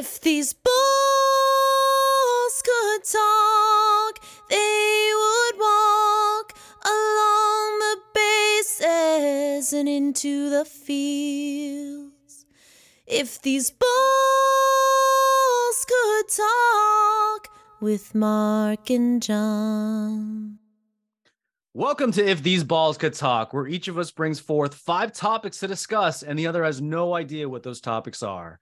If these balls could talk, they would walk along the bases and into the fields. If these balls could talk with Mark and John. Welcome to If These Balls Could Talk, where each of us brings forth five topics to discuss and the other has no idea what those topics are.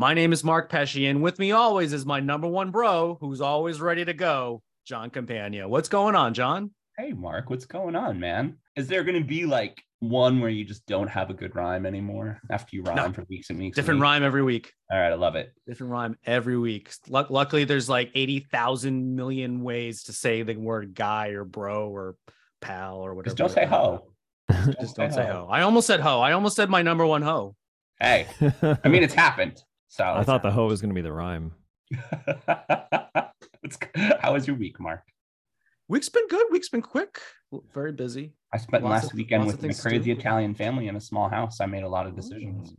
My name is Mark Pesci, and with me always is my number one bro who's always ready to go, John Campagna. What's going on, John? Hey, Mark, what's going on, man? Is there going to be like one where you just don't have a good rhyme anymore after you rhyme No. for weeks and weeks? and Different weeks? rhyme every week. All right, I love it. Different rhyme every week. Luck- luckily, there's like 80,000 million ways to say the word guy or bro or pal or whatever. Just don't say ho. Just don't say ho. I almost said ho. I almost said my number one ho. Hey, I mean, it's happened. So I thought the hoe was going to be the rhyme. How was your week, Mark? Week's been good. Week's been quick. Very busy. I spent Lots last of- weekend with my crazy. Italian family in a small house. I made a lot of decisions.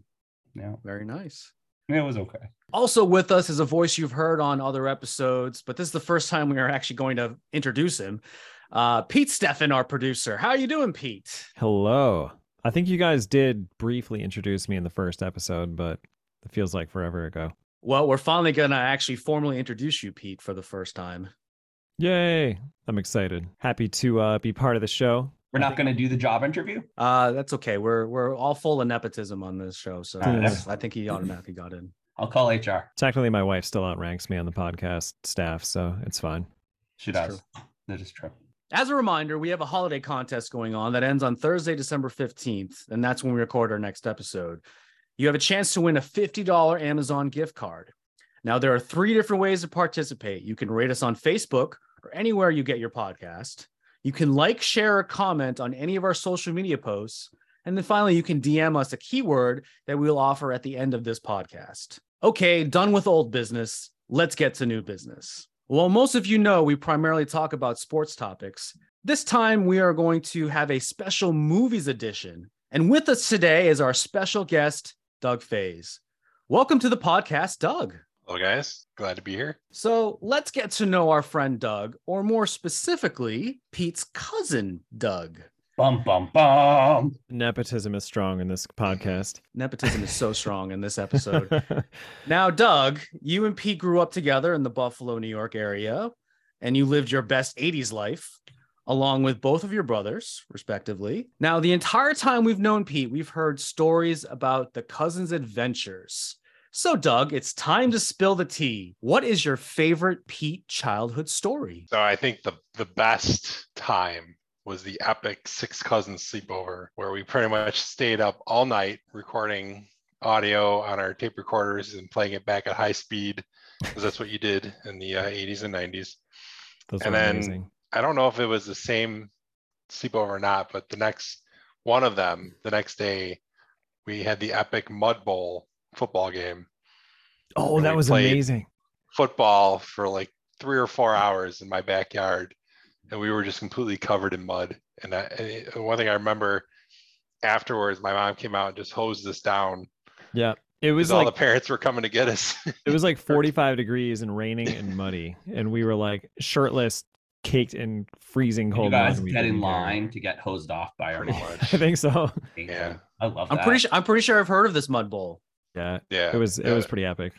Yeah, Very nice. it was okay. Also with us is a voice you've heard on other episodes, but this is the first time we are actually going to introduce him. Uh, Pete Steffen, our producer. How are you doing, Pete? Hello. I think you guys did briefly introduce me in the first episode, but it feels like forever ago. Well, we're finally going to actually formally introduce you, Pete, for the first time. Yay. I'm excited. Happy to uh, be part of the show. We're not going to do the job interview. Uh, that's okay. We're we're all full of nepotism on this show, so Yeah. that's- I think he automatically got in. I'll call HR. Technically, my wife still outranks me on the podcast staff, so it's fine. She does. That is true. As a reminder, we have a holiday contest going on that ends on Thursday, December 15th, and that's when we record our next episode. You have a chance to win a $50 Amazon gift card. Now, there are three different ways to participate. You can rate us on Facebook or anywhere you get your podcast. You can like, share, or comment on any of our social media posts. And then finally, you can DM us a keyword that we'll offer at the end of this podcast. Okay, done with old business. Let's get to new business. Well, most of you know we primarily talk about sports topics. This time we are going to have a special movies edition. And with us today is our special guest, Doug Feyes. Welcome to the podcast, Doug. Hello, guys. Glad to be here. So let's get to know our friend Doug, or more specifically, Pete's cousin, Doug. Bum bum bum. Nepotism is strong in this podcast. Nepotism is so strong in this episode. Now, Doug, you and Pete grew up together in the Buffalo, New York area, and you lived your best 80s life along with both of your brothers, respectively. Now, the entire time we've known Pete, we've heard stories about the cousins' adventures. So, Doug, it's time to spill the tea. What is your favorite Pete childhood story? So I think the the best time was the epic six cousins sleepover, where we pretty much stayed up all night recording audio on our tape recorders and playing it back at high speed, because that's what you did in the uh, 80s and 90s. Those And then- amazing. I don't know if it was the same sleepover or not, but the next one of them, the next day, we had the epic Mud Bowl football game. Oh, that was amazing. football for like three or four hours in my backyard and we were just completely covered in mud and, I, and one thing i remember afterwards my mom came out and just hosed us down Yeah. It was because all the parents were coming to get us it was like 45 degrees and raining and muddy, and we were like shirtless, caked in freezing cold mud. guys we get in didn't line to get hosed off by our pretty I think so. yeah I love I'm pretty sure I'm pretty sure I've heard of this mud bowl. Yeah. yeah It was it yeah, was pretty epic.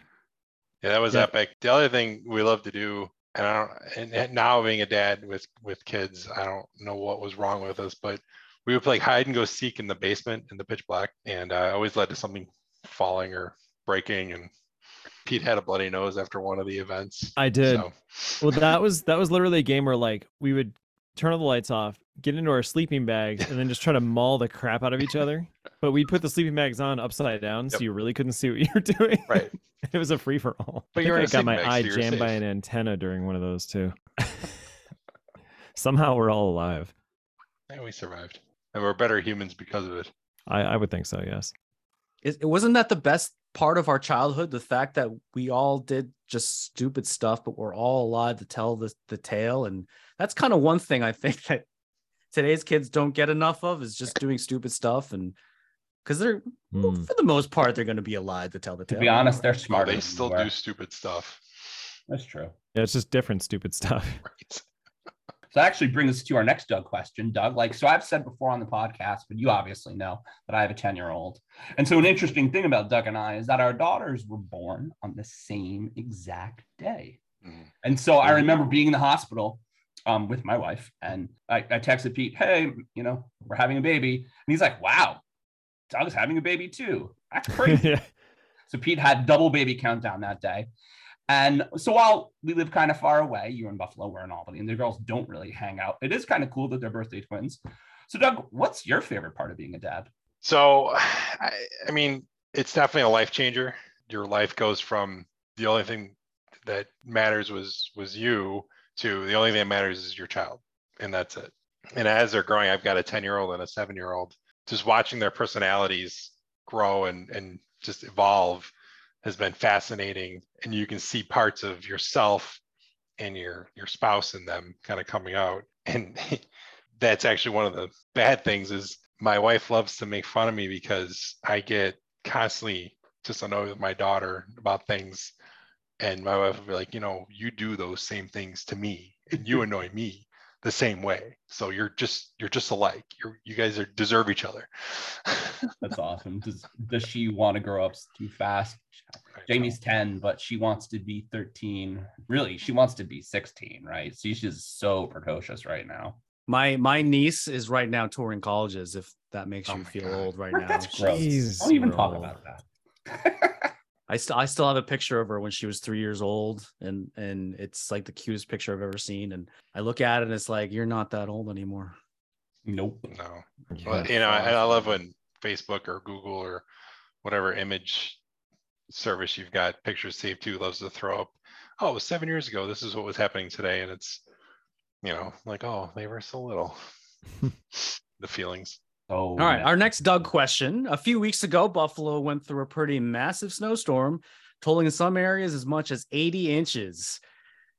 yeah that was yeah. epic the other thing we love to do and i don't and- and now being a dad with with kids i don't know what was wrong with us but we would play hide and go seek in the basement in the pitch black and uh, always led to something falling or breaking and pete had a bloody nose after one of the events I did. so Well, that was that was literally a game where like we would turn all the lights off, get into our sleeping bags, and then just try to maul the crap out of each other. But we'd put the sleeping bags on upside down, so you really couldn't see what you were doing. right It was a free for all. But I you were think in got my bag, eye so you were jammed by an antenna during one of those too. Somehow we're all alive. yeah, we survived and we're better humans because of it I, I would think so. Yes. It, it wasn't that the best part of our childhood, the fact that we all did just stupid stuff, but we're all alive to tell the, the tale. And that's kind of one thing I think that today's kids don't get enough of is just doing stupid stuff and because they're Hmm. for the most part they're going to be alive to tell the tale. To be honest, they're smarter. they still do stupid stuff. That's true. Yeah, it's just different stupid stuff. Right. So that actually brings us to our next Doug question. Doug, like, so I've said before on the podcast, but you obviously know that I have a 10 year old. And so, an interesting thing about Doug and I is that our daughters were born on the same exact day. Mhm. And so, I remember being in the hospital um, with my wife, and I, I texted Pete, Hey, you know, we're having a baby. And he's like, Wow, Doug's having a baby too. That's crazy. yeah. So Pete had double baby countdown that day. And so while we live kind of far away, you're in Buffalo, we're in Albany, and the girls don't really hang out. It is kind of cool that they're birthday twins. So Doug, what's your favorite part of being a dad? So, I, I mean, it's definitely a life changer. Your life goes from the only thing that matters was was you to the only thing that matters is your child, and that's it. And as they're growing, I've got a ten year old and a seven year old. Just watching their personalities grow and and just evolve has been fascinating. And you can see parts of yourself and your your spouse in them kind of coming out. And that's actually one of the bad things is my wife loves to make fun of me because I get constantly just annoyed with my daughter about things. And my wife will be like, you know, you do those same things to me and you annoy me the same way. So you're just you're just alike. You're you guys are deserve each other. That's awesome. Does does she want to grow up too fast? Jamie's 10, but she wants to be 13. Really, she wants to be 16, right? So she's just so precocious right now. My my niece is right now touring colleges. If that makes Oh you feel God. old right now, That's gross. Jesus, Don't even talk bro. about that. I still I still have a picture of her when she was three years old, and and it's like the cutest picture I've ever seen. And I look at it and it's like you're not that old anymore. nope. no. Yeah. Well, you know, and I love when Facebook or Google or whatever image service you've got pictures saved to loves to throw up. Oh, it was seven years ago. This is what was happening today, and it's you know like oh they were so little. the feelings. So All right, our next Doug question. A few weeks ago, Buffalo went through a pretty massive snowstorm, totaling in some areas as much as 80 inches.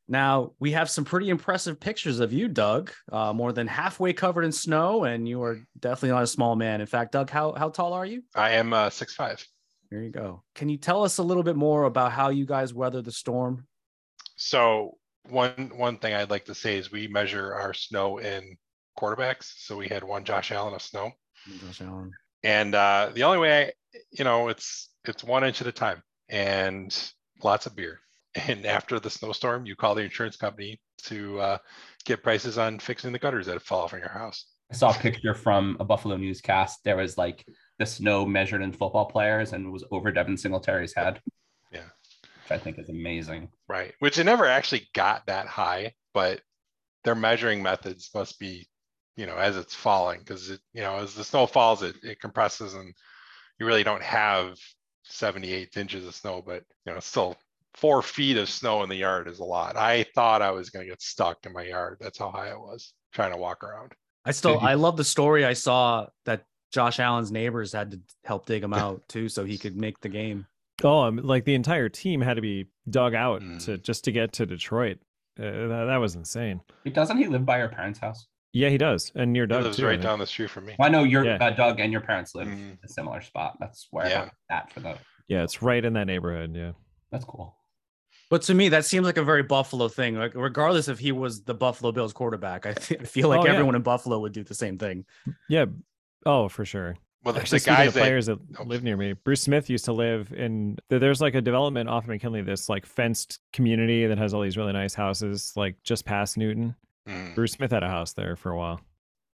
Now, we have some pretty impressive pictures of you, Doug, uh, more than halfway covered in snow, and you are definitely not a small man. In fact, Doug, how, how tall are you? I am uh, six five. There you go. Can you tell us a little bit more about how you guys weathered the storm? So one one thing I'd like to say is we measure our snow in quarterbacks. So we had one Josh Allen of snow, Josh Allen. and uh, the only way, I, you know, it's it's one inch at a time, and lots of beer. And after the snowstorm, you call the insurance company to uh, get prices on fixing the gutters that fall fallen from your house. I saw a picture from a Buffalo newscast. There was like the snow measured in football players and it was over Devin Singletary's head. Yeah. Which I think is amazing. Right. Which it never actually got that high, but their measuring methods must be, you know, as it's falling, because it, you know, as the snow falls, it, it compresses and you really don't have 78 inches of snow, but you know, still four feet of snow in the yard is a lot. I thought I was going to get stuck in my yard. That's how high it was trying to walk around. I still, you- I love the story I saw that Josh Allen's neighbors had to help dig him out too, so he could make the game. Oh, um, like the entire team had to be dug out to Mm. just to get to Detroit. Uh, that, that was insane. Doesn't he live by your parents' house? Yeah, he does, and near It Doug lives too. Right down the street from me. Well, I know your Yeah. uh, Doug and your parents live Mhm. in a similar spot. That's where Yeah. I'm at for the. Yeah, it's right in that neighborhood. Yeah. That's cool. But to me, that seems like a very Buffalo thing. Like, regardless if he was the Buffalo Bills quarterback, I, th- I feel like Oh, yeah. everyone in Buffalo would do the same thing. Yeah. Oh, for sure. Well, the, Actually, the guys of that players that oh, live near me, Bruce Smith used to live in. There's like a development off of McKinley, this like fenced community that has all these really nice houses, like just past Newton. Mm. Bruce Smith had a house there for a while.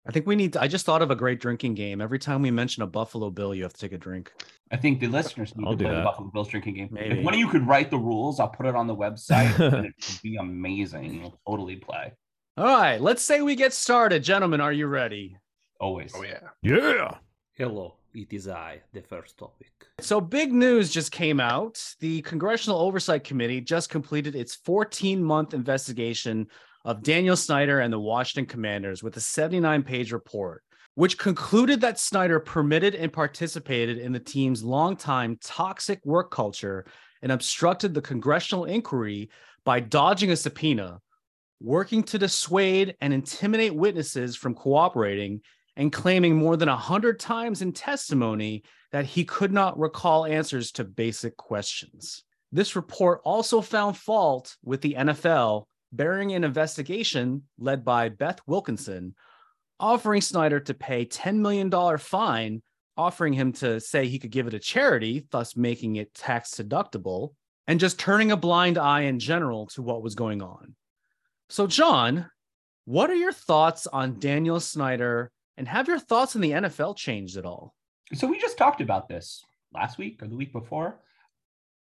I think we need. To, I just thought of a great drinking game. Every time we mention a Buffalo Bill, you have to take a drink. I think the listeners need I'll to do play the that. Buffalo Bills drinking game. Maybe. If one of you could write the rules, I'll put it on the website and it would be amazing. You'll totally play. All right, let's say we get started, gentlemen. Are you ready? Always. Oh yeah. Yeah. Hello, it is I, the first topic. So, big news just came out. The Congressional Oversight Committee just completed its 14 month investigation of Daniel Snyder and the Washington Commanders with a 79 page report, which concluded that Snyder permitted and participated in the team's longtime toxic work culture and obstructed the congressional inquiry by dodging a subpoena, working to dissuade and intimidate witnesses from cooperating, and claiming more than 100 times in testimony that he could not recall answers to basic questions. This report also found fault with the NFL, bearing an investigation led by Beth Wilkinson, offering Snyder to pay $10 million fine, offering him to say he could give it to charity, thus making it tax deductible, and just turning a blind eye in general to what was going on. So, John, what are your thoughts on Daniel Snyder and have your thoughts on the NFL changed at all? So we just talked about this last week or the week before.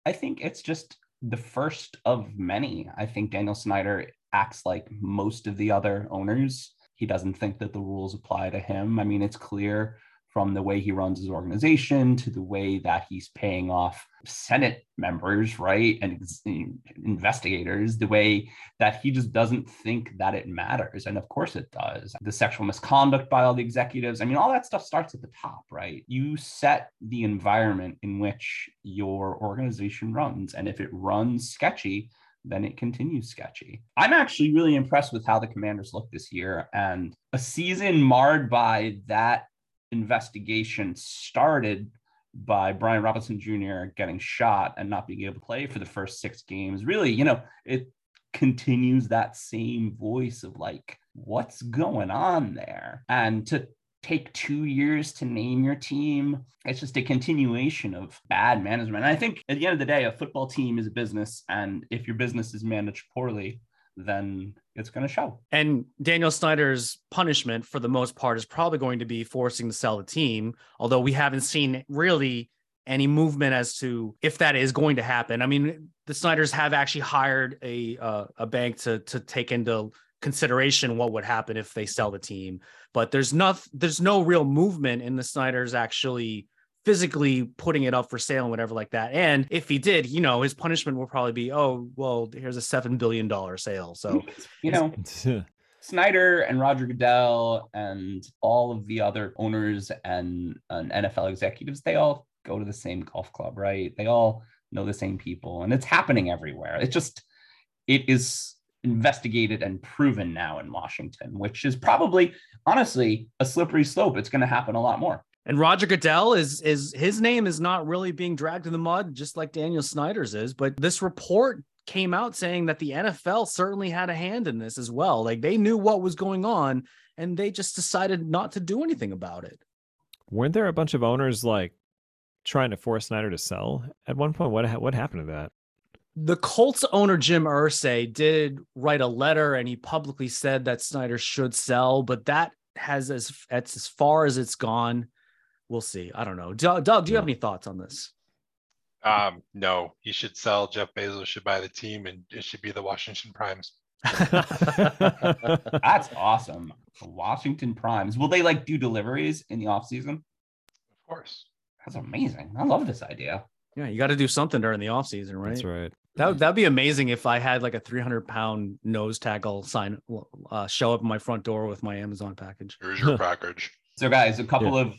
I think it's just the first of many. I think Daniel Snyder acts like most of the other owners. He doesn't think that the rules apply to him. I mean, it's clear from the way he runs his organization to the way that he's paying off Senate members, right? And investigators, the way that he just doesn't think that it matters. And of course it does. The sexual misconduct by all the executives. I mean, all that stuff starts at the top, right? You set the environment in which your organization runs. And if it runs sketchy, then it continues sketchy. I'm actually really impressed with how the commanders look this year. And a season marred by that investigation started by Brian Robinson Jr. getting shot and not being able to play for the first six games. Really, you know, it continues that same voice of like, what's going on there? And to take two years to name your team, it's just a continuation of bad management. And I think at the end of the day, a football team is a business. And if your business is managed poorly, then it's going to show. And Daniel Snyder's punishment, for the most part, is probably going to be forcing to sell the team, although we haven't seen really any movement as to if that is going to happen. I mean, the Snyders have actually hired a uh, a bank to to take into consideration what would happen if they sell the team, but there's not there's no real movement in the Snyders actually physically putting it up for sale and whatever like that. And if he did, you know, his punishment will probably be, oh, well, here's a seven billion dollar sale. So you know. Snyder and Roger Goodell and all of the other owners and, and NFL executives, they all go to the same golf club, right? They all know the same people, and it's happening everywhere. It just it is investigated and proven now in Washington, which is probably honestly a slippery slope. It's going to happen a lot more. And Roger Goodell is is his name is not really being dragged in the mud, just like Daniel Snyder's is. But this report came out saying that the NFL certainly had a hand in this as well. Like they knew what was going on, and they just decided not to do anything about it. Weren't there a bunch of owners like trying to force Snyder to sell at one point? What what happened to that? The Colts owner Jim Irsay did write a letter, and he publicly said that Snyder should sell, but that has as as far as it's gone we'll see. I don't know. Doug, Doug do you have any thoughts on this? Um, no, he should sell. Jeff Bezos should buy the team, and it should be the Washington Primes. That's awesome. Washington Primes. Will they like do deliveries in the off season? Of course. That's amazing. I love this idea. Yeah, you got to do something during the off season, right? That's right. That that'd be amazing if I had like a 300 pound nose tackle sign uh, show up in my front door with my Amazon package. Here's your package. So, guys, a couple yeah. of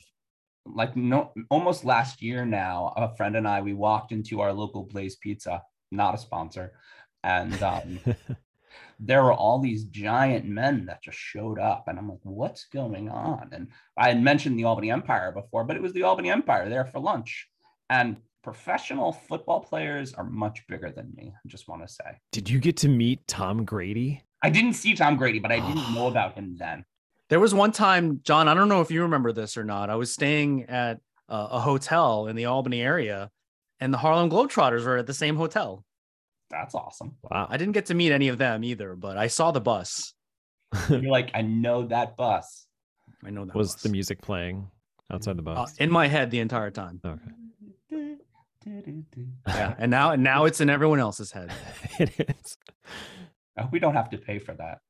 like no almost last year now a friend and i we walked into our local blaze pizza not a sponsor and um, there were all these giant men that just showed up and i'm like what's going on? And i had mentioned the albany empire before but it was the albany empire there for lunch and professional football players are much bigger than me i just want to say. Did you get to meet tom grady? I didn't see tom grady but i didn't know about him then there was one time, John, I don't know if you remember this or not. I was staying at uh, a hotel in the Albany area, and the Harlem Globetrotters were at the same hotel. That's awesome. Wow. I didn't get to meet any of them either, but I saw the bus. You're like, I know that bus. I know that was bus. the music playing outside the bus uh, in my head the entire time. Okay. yeah, and now and now it's in everyone else's head. it is. Oh, we don't have to pay for that.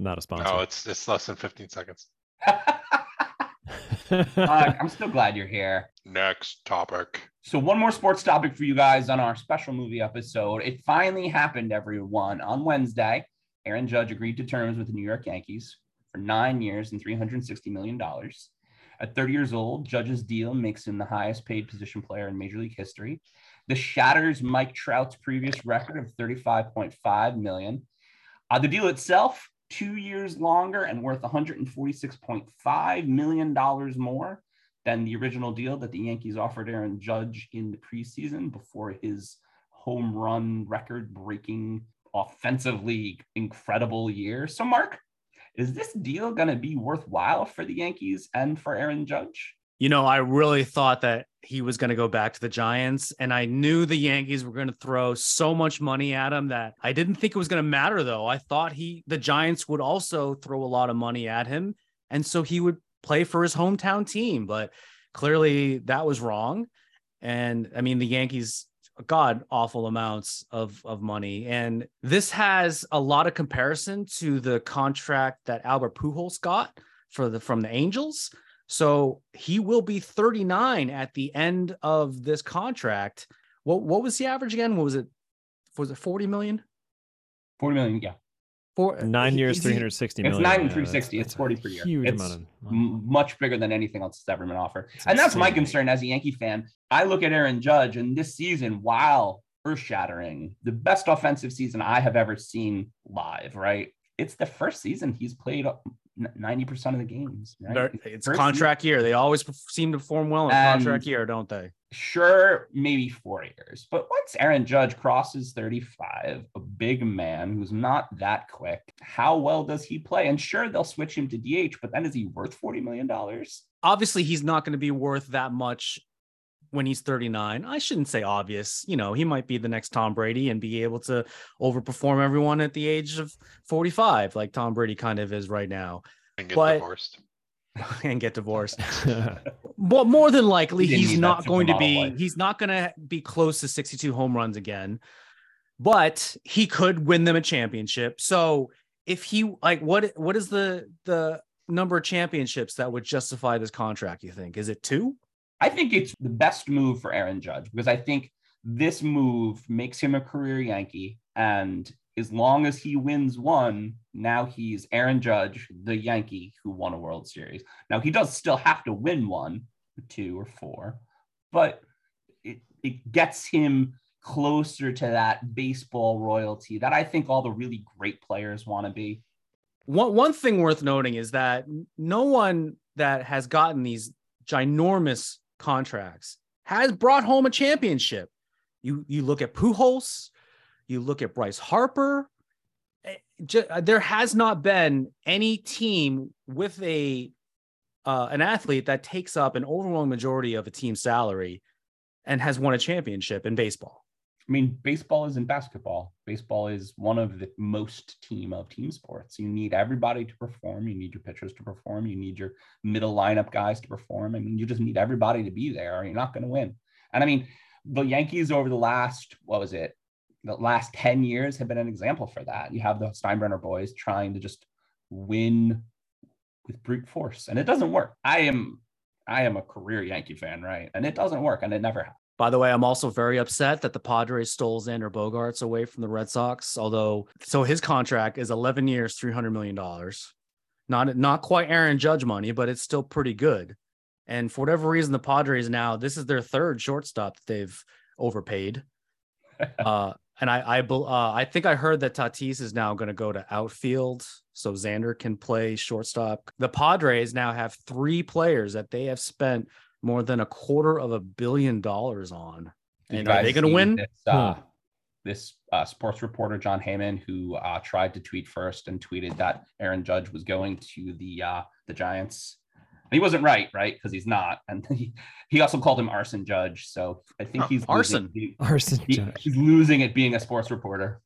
Not a sponsor. Oh, it's it's less than 15 seconds. uh, I'm still glad you're here. Next topic. So, one more sports topic for you guys on our special movie episode. It finally happened, everyone. On Wednesday, Aaron Judge agreed to terms with the New York Yankees for nine years and $360 million. At 30 years old, Judge's deal makes him the highest paid position player in Major League history. This shatters Mike Trout's previous record of 35.5 million. Uh, the deal itself two years longer and worth $146.5 million more than the original deal that the Yankees offered Aaron Judge in the preseason before his home run record breaking, offensively incredible year. So, Mark, is this deal going to be worthwhile for the Yankees and for Aaron Judge? You know, I really thought that he was going to go back to the Giants, and I knew the Yankees were going to throw so much money at him that I didn't think it was going to matter. Though I thought he, the Giants, would also throw a lot of money at him, and so he would play for his hometown team. But clearly, that was wrong. And I mean, the Yankees god awful amounts of of money and this has a lot of comparison to the contract that Albert Pujols got for the from the Angels so he will be 39 at the end of this contract. What what was the average again? What was it? Was it 40 million? 40 million, yeah. Four, nine years, 360 million. It's nine and 360. It's 40 per year. Huge it's amount of m- much bigger than anything else that's ever been offered. It's and that's my concern as a Yankee fan. I look at Aaron Judge and this season, wow, earth shattering, the best offensive season I have ever seen live, right? It's the first season he's played uh, n- 90% of the games. Right? It's First contract year. They always seem to perform well in And- contract year, don't they? sure, maybe four years. But once Aaron Judge crosses 35, a big man who's not that quick, how well does he play? And sure, they'll switch him to DH, but then is he worth $40 million? Obviously, he's not going to be worth that much when he's 39. I shouldn't say obvious. You know, he might be the next Tom Brady and be able to overperform everyone at the age of 45, like Tom Brady kind of is right now, and get But- divorced. and get divorced. But more than likely, He he's not going to be. life. He's not going to be close to 62 home runs again. But he could win them a championship. So if he like, what what is the the number of championships that would justify this contract? You think is it two? I think it's the best move for Aaron Judge because I think this move makes him a career Yankee. And as long as he wins one, now he's Aaron Judge, the Yankee who won a World Series. Now he does still have to win one, two, or four, but it, it gets him closer to that baseball royalty that I think all the really great players want to be. One one thing worth noting is that no one that has gotten these ginormous contracts has brought home a championship. You you look at Pujols, you look at Bryce Harper. eh, ju- there has not been any team with a uh, an athlete that takes up an overwhelming majority of a team's salary and has won a championship in baseball. I mean, baseball isn't basketball. Baseball is one of the most team of team sports. You need everybody to perform. You need your pitchers to perform. You need your middle lineup guys to perform. I mean, you just need everybody to be there or you're not going to win. And I mean, the Yankees over the last, what was it? The last 10 years have been an example for that. You have the Steinbrenner boys trying to just win with brute force and it doesn't work. I am I am a career Yankee fan, right? And it doesn't work and it never has. By the way, I'm also very upset that the Padres stole Xander Bogaerts away from the Red Sox. Although, so his contract is 11 years, 300 million dollars. Not not quite Aaron Judge money, but it's still pretty good. And for whatever reason, the Padres now this is their third shortstop that they've overpaid. uh, and I I uh, I think I heard that Tatis is now going to go to outfield, so Xander can play shortstop. The Padres now have three players that they have spent more than a quarter of a billion dollars on. And are they going to win? This, uh, this uh, sports reporter Jon Heyman, who uh, tried to tweet first and tweeted that Aaron Judge was going to the uh, the Giants. And he wasn't right, right? Because he's not. And he, he also called him arson judge. So I think Oh, he's arson. Losing, Arson he- Judge. he's losing at being a sports reporter.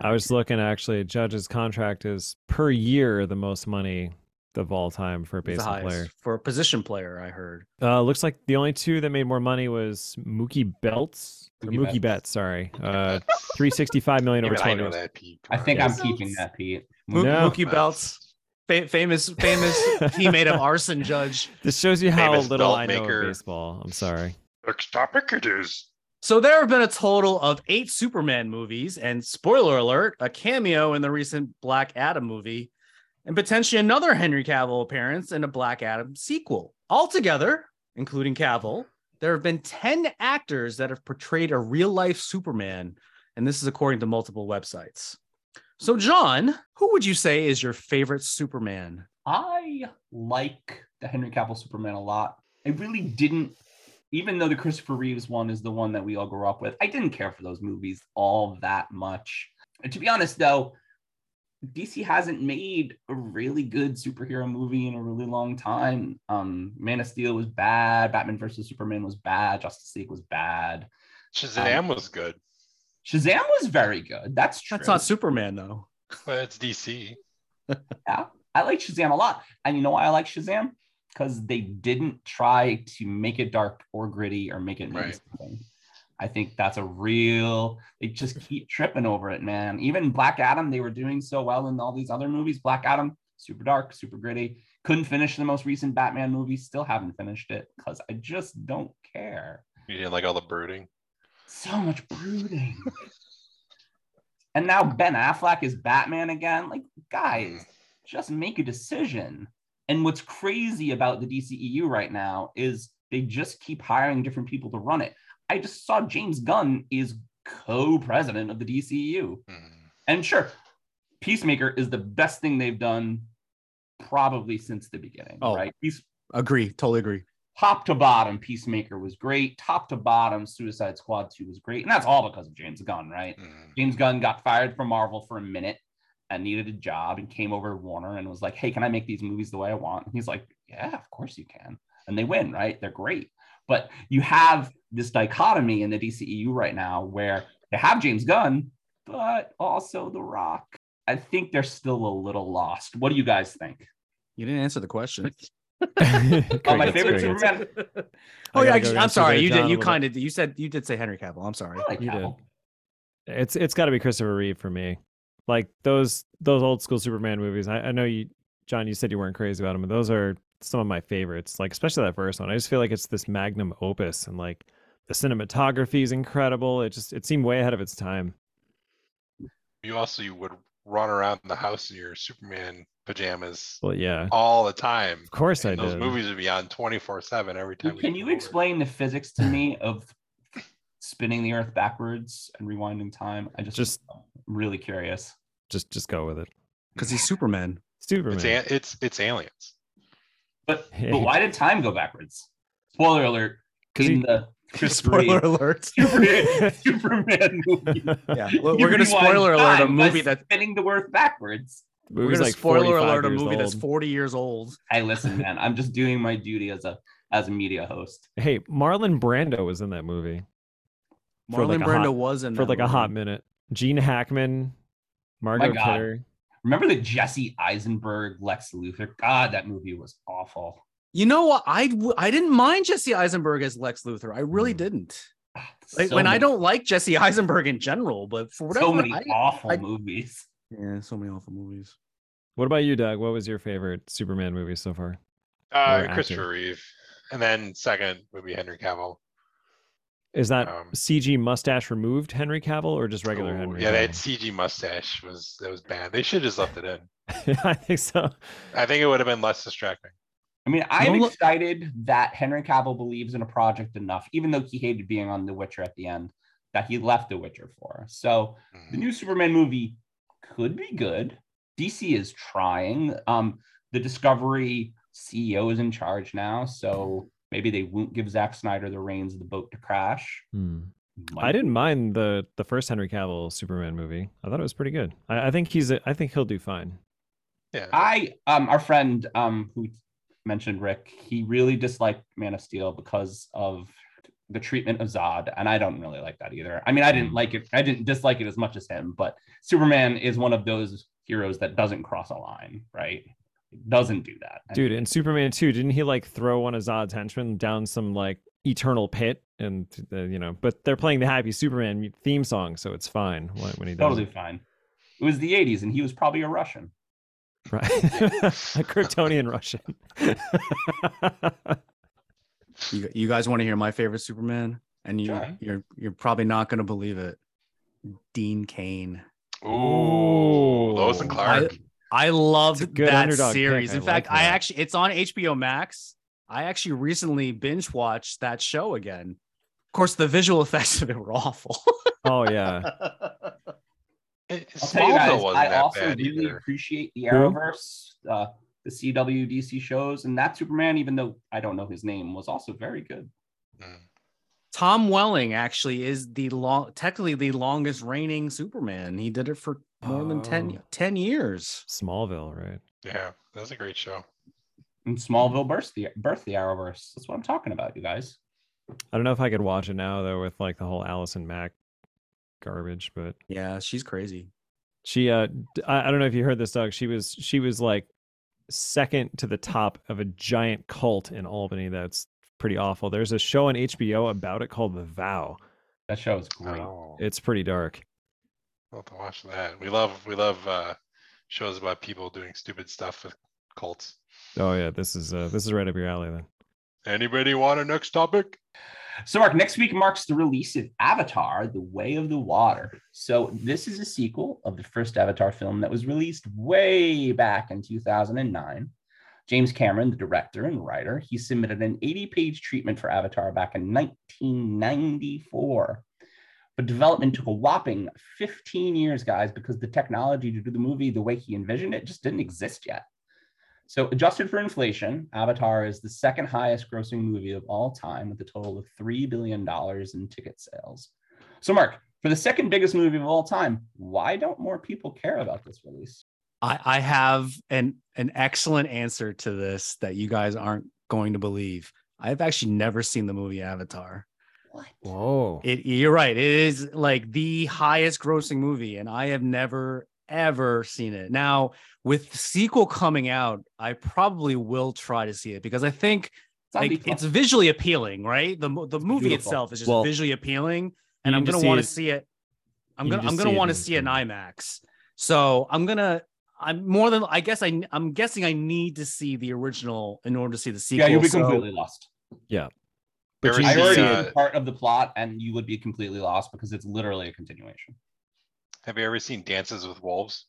I was looking actually. Judge's contract is per year the most money of all time for a He's baseball player. for a position player. I heard. Uh, looks like the only two that made more money was Mookie Belts Mookie Mookie Betts. Betts. Sorry, uh, three sixty five million over Even I know years. that, Pete. I think Yes. I'm keeping that, Pete. Mo- No. Mookie Belts, fa- famous famous teammate of Arson Judge. This shows you how Famous little I know maker. of baseball. I'm sorry. Next topic it is. So there have been a total of eight Superman movies, and spoiler alert, a cameo in the recent Black Adam movie, and potentially another Henry Cavill appearance in a Black Adam sequel. Altogether, including Cavill, there have been 10 actors that have portrayed a real life Superman, and this is according to multiple websites. So, John, who would you say is your favorite Superman? I like the Henry Cavill Superman a lot. I really didn't, even though the Christopher Reeves one is the one that we all grew up with, I didn't care for those movies all that much. And to be honest, though, DC hasn't made a really good superhero movie in a really long time. Um, Man of Steel was bad. Batman versus Superman was bad. Justice League was bad. Shazam was good, Shazam was very good. That's true. That's not Superman, though. but it's DC. Yeah, I like Shazam a lot. And you know why I like Shazam? Because they didn't try to make it dark or gritty or make it mean Right. Something. I think that's a real, they just keep tripping over it, man. Even Black Adam, they were doing so well in all these other movies. Black Adam, super dark, super gritty. Couldn't finish the most recent Batman movie, still haven't finished it because I just don't care. You didn't like all the brooding. So much brooding. and now Ben Affleck is Batman again. Like, guys, hmm. just make a decision. And what's crazy about the DCEU right now is they just keep hiring different people to run it. I just saw James Gunn is co-president of the DCEU. Mhm. And sure, Peacemaker is the best thing they've done probably since the beginning, Oh. right? He's Agree. Totally agree. top to bottom, Peacemaker was great. Top to bottom, Suicide Squad 2 was great. And that's all because of James Gunn, right? Mhm. James Gunn got fired from Marvel for a minute and needed a job and came over to Warner and was like, Hey, can I make these movies the way I want? And he's like, Yeah, of course you can. And they win, right? They're great. But you have this dichotomy in the DCEU right now where they have James Gunn, but also The Rock. I think they're still a little lost. What do you guys think? You didn't answer the question. Oh, my favorite crickets. Superman. oh yeah, actually, go I'm sorry. You did. a You kind of. You said you did say Henry Cavill. I'm sorry. Like You did. It's it's got to be Christopher Reeve for me. Like those those old school Superman movies. I, I know you, John. You said you weren't crazy about them, but those are some of my favorites. Like especially that first one. I just feel like it's this magnum opus, and like the cinematography is incredible. It just it seemed way ahead of its time. You also you would run around the house in your Superman pajamas Well, yeah, all the time. of course I And those did. movies would be on 24 7 every time. Can came you over. explain the physics to me of spinning the earth backwards and rewinding time? I just Just- I'm really curious. Just just go with it. Because he's Superman. Superman. It's a- it's it's aliens. But but why did time go backwards? Spoiler alert. 'Cause In he- the Chris Spoiler Reeve alert. Superman, Superman movie. Yeah, we're, we're gonna rewinds spoiler alert a time movie that's spinning the earth backwards. we're Movie's gonna like spoiler alert a years movie that's 40 years old. Hey, listen, man, I'm just doing my duty as a as a media host. Hey, Marlon Brando was in that movie Marlon like Brando hot- was in for that like a hot minute. Gene Hackman, Margot God. Kidder. Remember the Jesse Eisenberg Lex Luthor? God, that movie was awful. You know what? I w- I didn't mind Jesse Eisenberg as Lex Luthor. I really Mm. didn't. Ah, Like so when I don't like Jesse Eisenberg in general, but for whatever so many I- awful I- movies. yeah, so many awful movies. What about you, Doug? What was your favorite Superman movie so far? Uh, actor. Christopher Reeve. And then second would be Henry Cavill. Is that Um, CG mustache removed Henry Cavill or just regular Ooh, Henry? yeah, that CG mustache was that was bad. They should have just left it in. I think so. I think it would have been less distracting. I mean, I'm Don't look- excited that Henry Cavill believes in a project enough, even though he hated being on The Witcher at the end, that he left The Witcher for. So the Mhm. new Superman movie could be good. DC is trying. Um, the Discovery CEO is in charge now, so maybe they won't give Zack Snyder the reins of the boat to crash. Hmm. I didn't mind the the first Henry Cavill Superman movie. I thought it was pretty good. I, I think he's. A, I think he'll do fine. Yeah. I um our friend um who mentioned Rick, he really disliked Man of Steel because of the treatment of Zod, and I don't really like that either. I mean, I didn't Mm. like it. I didn't dislike it as much as him, but Superman is one of those heroes that doesn't cross a line, right? Doesn't do that, And Dude, in Superman 2, didn't he like throw one of Zod's henchmen down some like eternal pit? And, uh, you know, but they're playing the Happy Superman theme song, so it's fine when, when he does. totally it. fine. It was the '80s, and he was probably a Russian. Right. a Kryptonian Russian. You, you guys want to hear my favorite Superman? And you Sure. you're you're probably not going to believe it. Dean Cain. Ooh, Lois and Clark. I loved It's a good that underdog pick. series. I In fact, like I actually it's on HBO Max. I actually recently binge watched that show again. Of course, the visual effects of it were awful. oh, yeah. It, I'll tell you guys, wasn't I that also bad really either. appreciate the Arrowverse, uh, the CW DC shows, and that Superman, even though I don't know his name, was also very good. Mm. Tom Welling actually is the long, technically the longest reigning Superman. He did it for more than 10, Oh. 10 years. Smallville, right? Yeah, that was a great show. And Smallville birthed the birthed the Arrowverse. That's what I'm talking about, you guys. I don't know if I could watch it now though with like the whole Allison Mack garbage, but Yeah, she's crazy. she uh d- I, I don't know if you heard this Doug. She was she was like second to the top of a giant cult in Albany that's pretty awful. There's a show on HBO about it called The Vow. That show is great. Oh, It's pretty dark. I'll have to watch that. We love we love uh, shows about people doing stupid stuff with cults. Oh yeah, this is uh this is right up your alley then. Anybody want a next topic? So, Mark, next week marks the release of Avatar: The Way of the Water. So, this is a sequel of the first Avatar film that was released way back in 2009. James Cameron, the director and writer, he submitted an 80-page treatment for Avatar back in 1994. But development took a whopping 15 years, guys, because the technology to do the movie the way he envisioned it just didn't exist yet. So, adjusted for inflation, Avatar is the second highest grossing movie of all time with a total of $3 billion in ticket sales. So, Mark, for the second biggest movie of all time, why don't more people care about this release? I, I have an an excellent answer to this that you guys aren't going to believe. I've actually never seen the movie Avatar. What? Whoa. It you're right. It is like the highest grossing movie, and I have never ever seen it. Now, with the sequel coming out, I probably will try to see it because I think It's on like B+. it's visually appealing, right? The the movie beautiful. itself is just Well, visually appealing, and I'm gonna want to see it. I'm gonna I'm gonna want to see it in. IMAX. So I'm gonna I'm more than I guess I I'm guessing I need to see the original in order to see the sequel. yeah, you'll be So- completely lost. But Ever you I see, already see uh, part of the plot, and you would be completely lost because it's literally a continuation. Have you ever seen Dances with Wolves?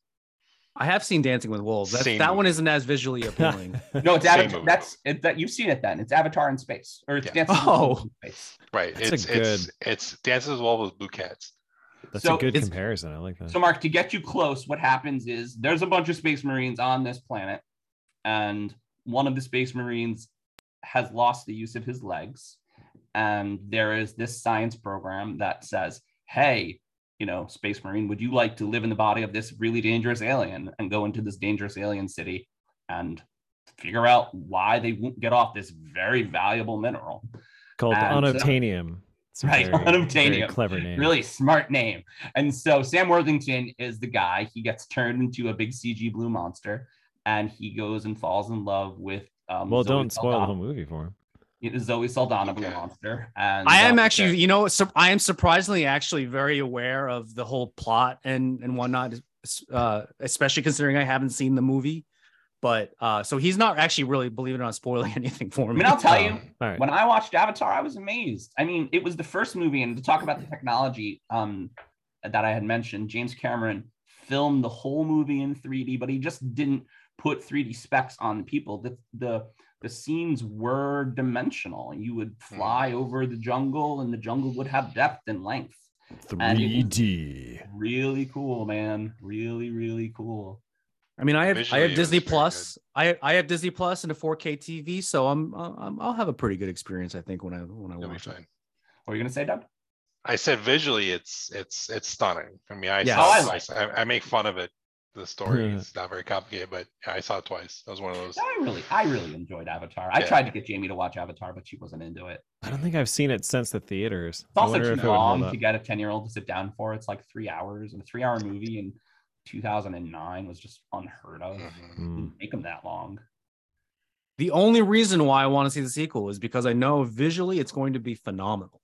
I have seen Dancing with Wolves. That's, Same that one movie. isn't as visually appealing. No, it's Same Avatar. movie. That's it, that you've seen it. Then it's Avatar in space, or it's Yeah. Dances with Oh. Wolves in space. Right. That's a it's it's good- it's Dances with Wolves with blue cats. That's So a good comparison. I like that. So, Mark, to get you close, what happens is there's a bunch of space marines on this planet, and one of the space marines has lost the use of his legs. And there is this science program that says, Hey, you know, space marine, would you like to live in the body of this really dangerous alien and go into this dangerous alien city and figure out why they won't get off this very valuable mineral? Called and, uh, unobtainium. Right, very- unobtainium. very clever name. Really smart name. And so Sam Worthington is the guy. He gets turned into a big CG blue monster, and he goes and falls in love with. Um, Well, Zoe don't spoil the whole movie for him. Zoe Saldana, blue Okay. monster. And I am uh, actually, you know, sur- I am surprisingly actually very aware of the whole plot and and whatnot, uh, especially considering I haven't seen the movie. But uh, so he's not actually really, believe it or not, spoiling anything for I me. mean, I'll tell you, Um, All right. when I watched Avatar, I was amazed. I mean, it was the first movie, and to talk about the technology um, that I had mentioned, James Cameron filmed the whole movie in 3D, but he just didn't put 3D specs on the people. The the the scenes were dimensional. You would mm. fly over the jungle, and the jungle would have depth and length. And it was 3D. Really cool, man. Really, really cool. I mean, I have I have Disney Plus. I I have Disney Plus and a 4K TV, so I'm, I'm I'll have a pretty good experience. I think when I when I It'll watch it. What are you gonna say, Doug? I said visually, it's it's it's stunning. I mean, I Yeah. saw Oh, I like. I, I make fun of it. The story is not very complicated, but I saw it twice. That was one of those. I really, I really enjoyed Avatar. I Yeah. tried to get Jamie to watch Avatar, but she wasn't into it. I don't think I've seen it since the theaters. It's also too it would hold long to get a 10 year old to sit down for. It's like three hours. And a three hour movie in 2009 was just unheard of. Mhm. Mm. Didn't Make them that long. The only reason why I want to see the sequel is because I know visually it's going to be phenomenal.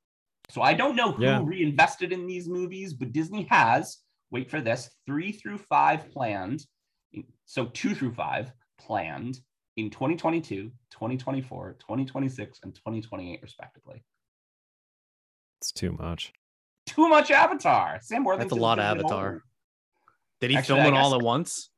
So I don't know who Yeah. reinvested in these movies, but Disney has, wait for this, three through five planned. So two through five planned in 2022, 2024, 2026, and 2028, respectively. It's too much. Too much Avatar. Sam Worthington. That's a lot of Avatar. Did he Actually, film I it all at once?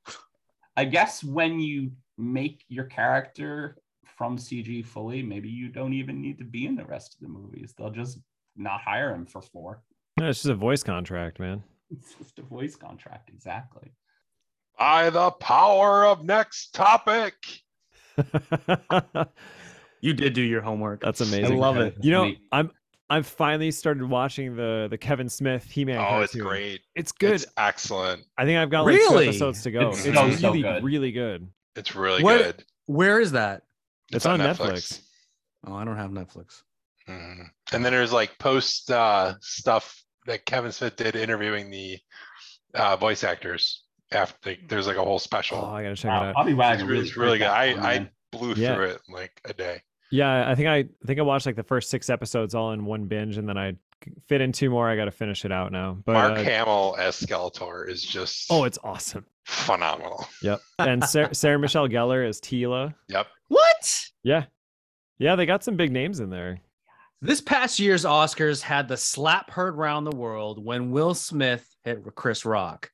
I guess when you make your character from CG fully, maybe you don't even need to be in the rest of the movies. They'll just not hire him for four. No, it's just a voice contract, man. It's just a voice contract, exactly. By the power of next topic. You did do your homework. That's amazing. I love it. you know, I'm I've finally started watching the the Kevin Smith He Man. Oh, it's great. It's good. It's excellent. I think I've got like Really? two episodes to go. It's It's, so, really, so good. really good. It's really What- good. Where is that? It's, on, Netflix. Oh, I don't have Netflix. Mhm. And then there's like post uh, stuff that Kevin Smith did interviewing the uh, voice actors. After like, there's like a whole special. Oh, I gotta check Wow, it out. Bobby it's Wagner really, really, really good. cracked that one, I, I blew Yeah. through it in like a day. Yeah, I think I, I think I watched like the first six episodes all in one binge, and then I fit in two more. I got to finish it out now. But Mark uh, Hamill as Skeletor is just oh, it's awesome. phenomenal. Yep. And Sarah, Sarah Michelle Gellar as Teela. Yep. What? Yeah, yeah, they got some big names in there. This past year's Oscars had the slap heard round the world when Will Smith hit Chris Rock.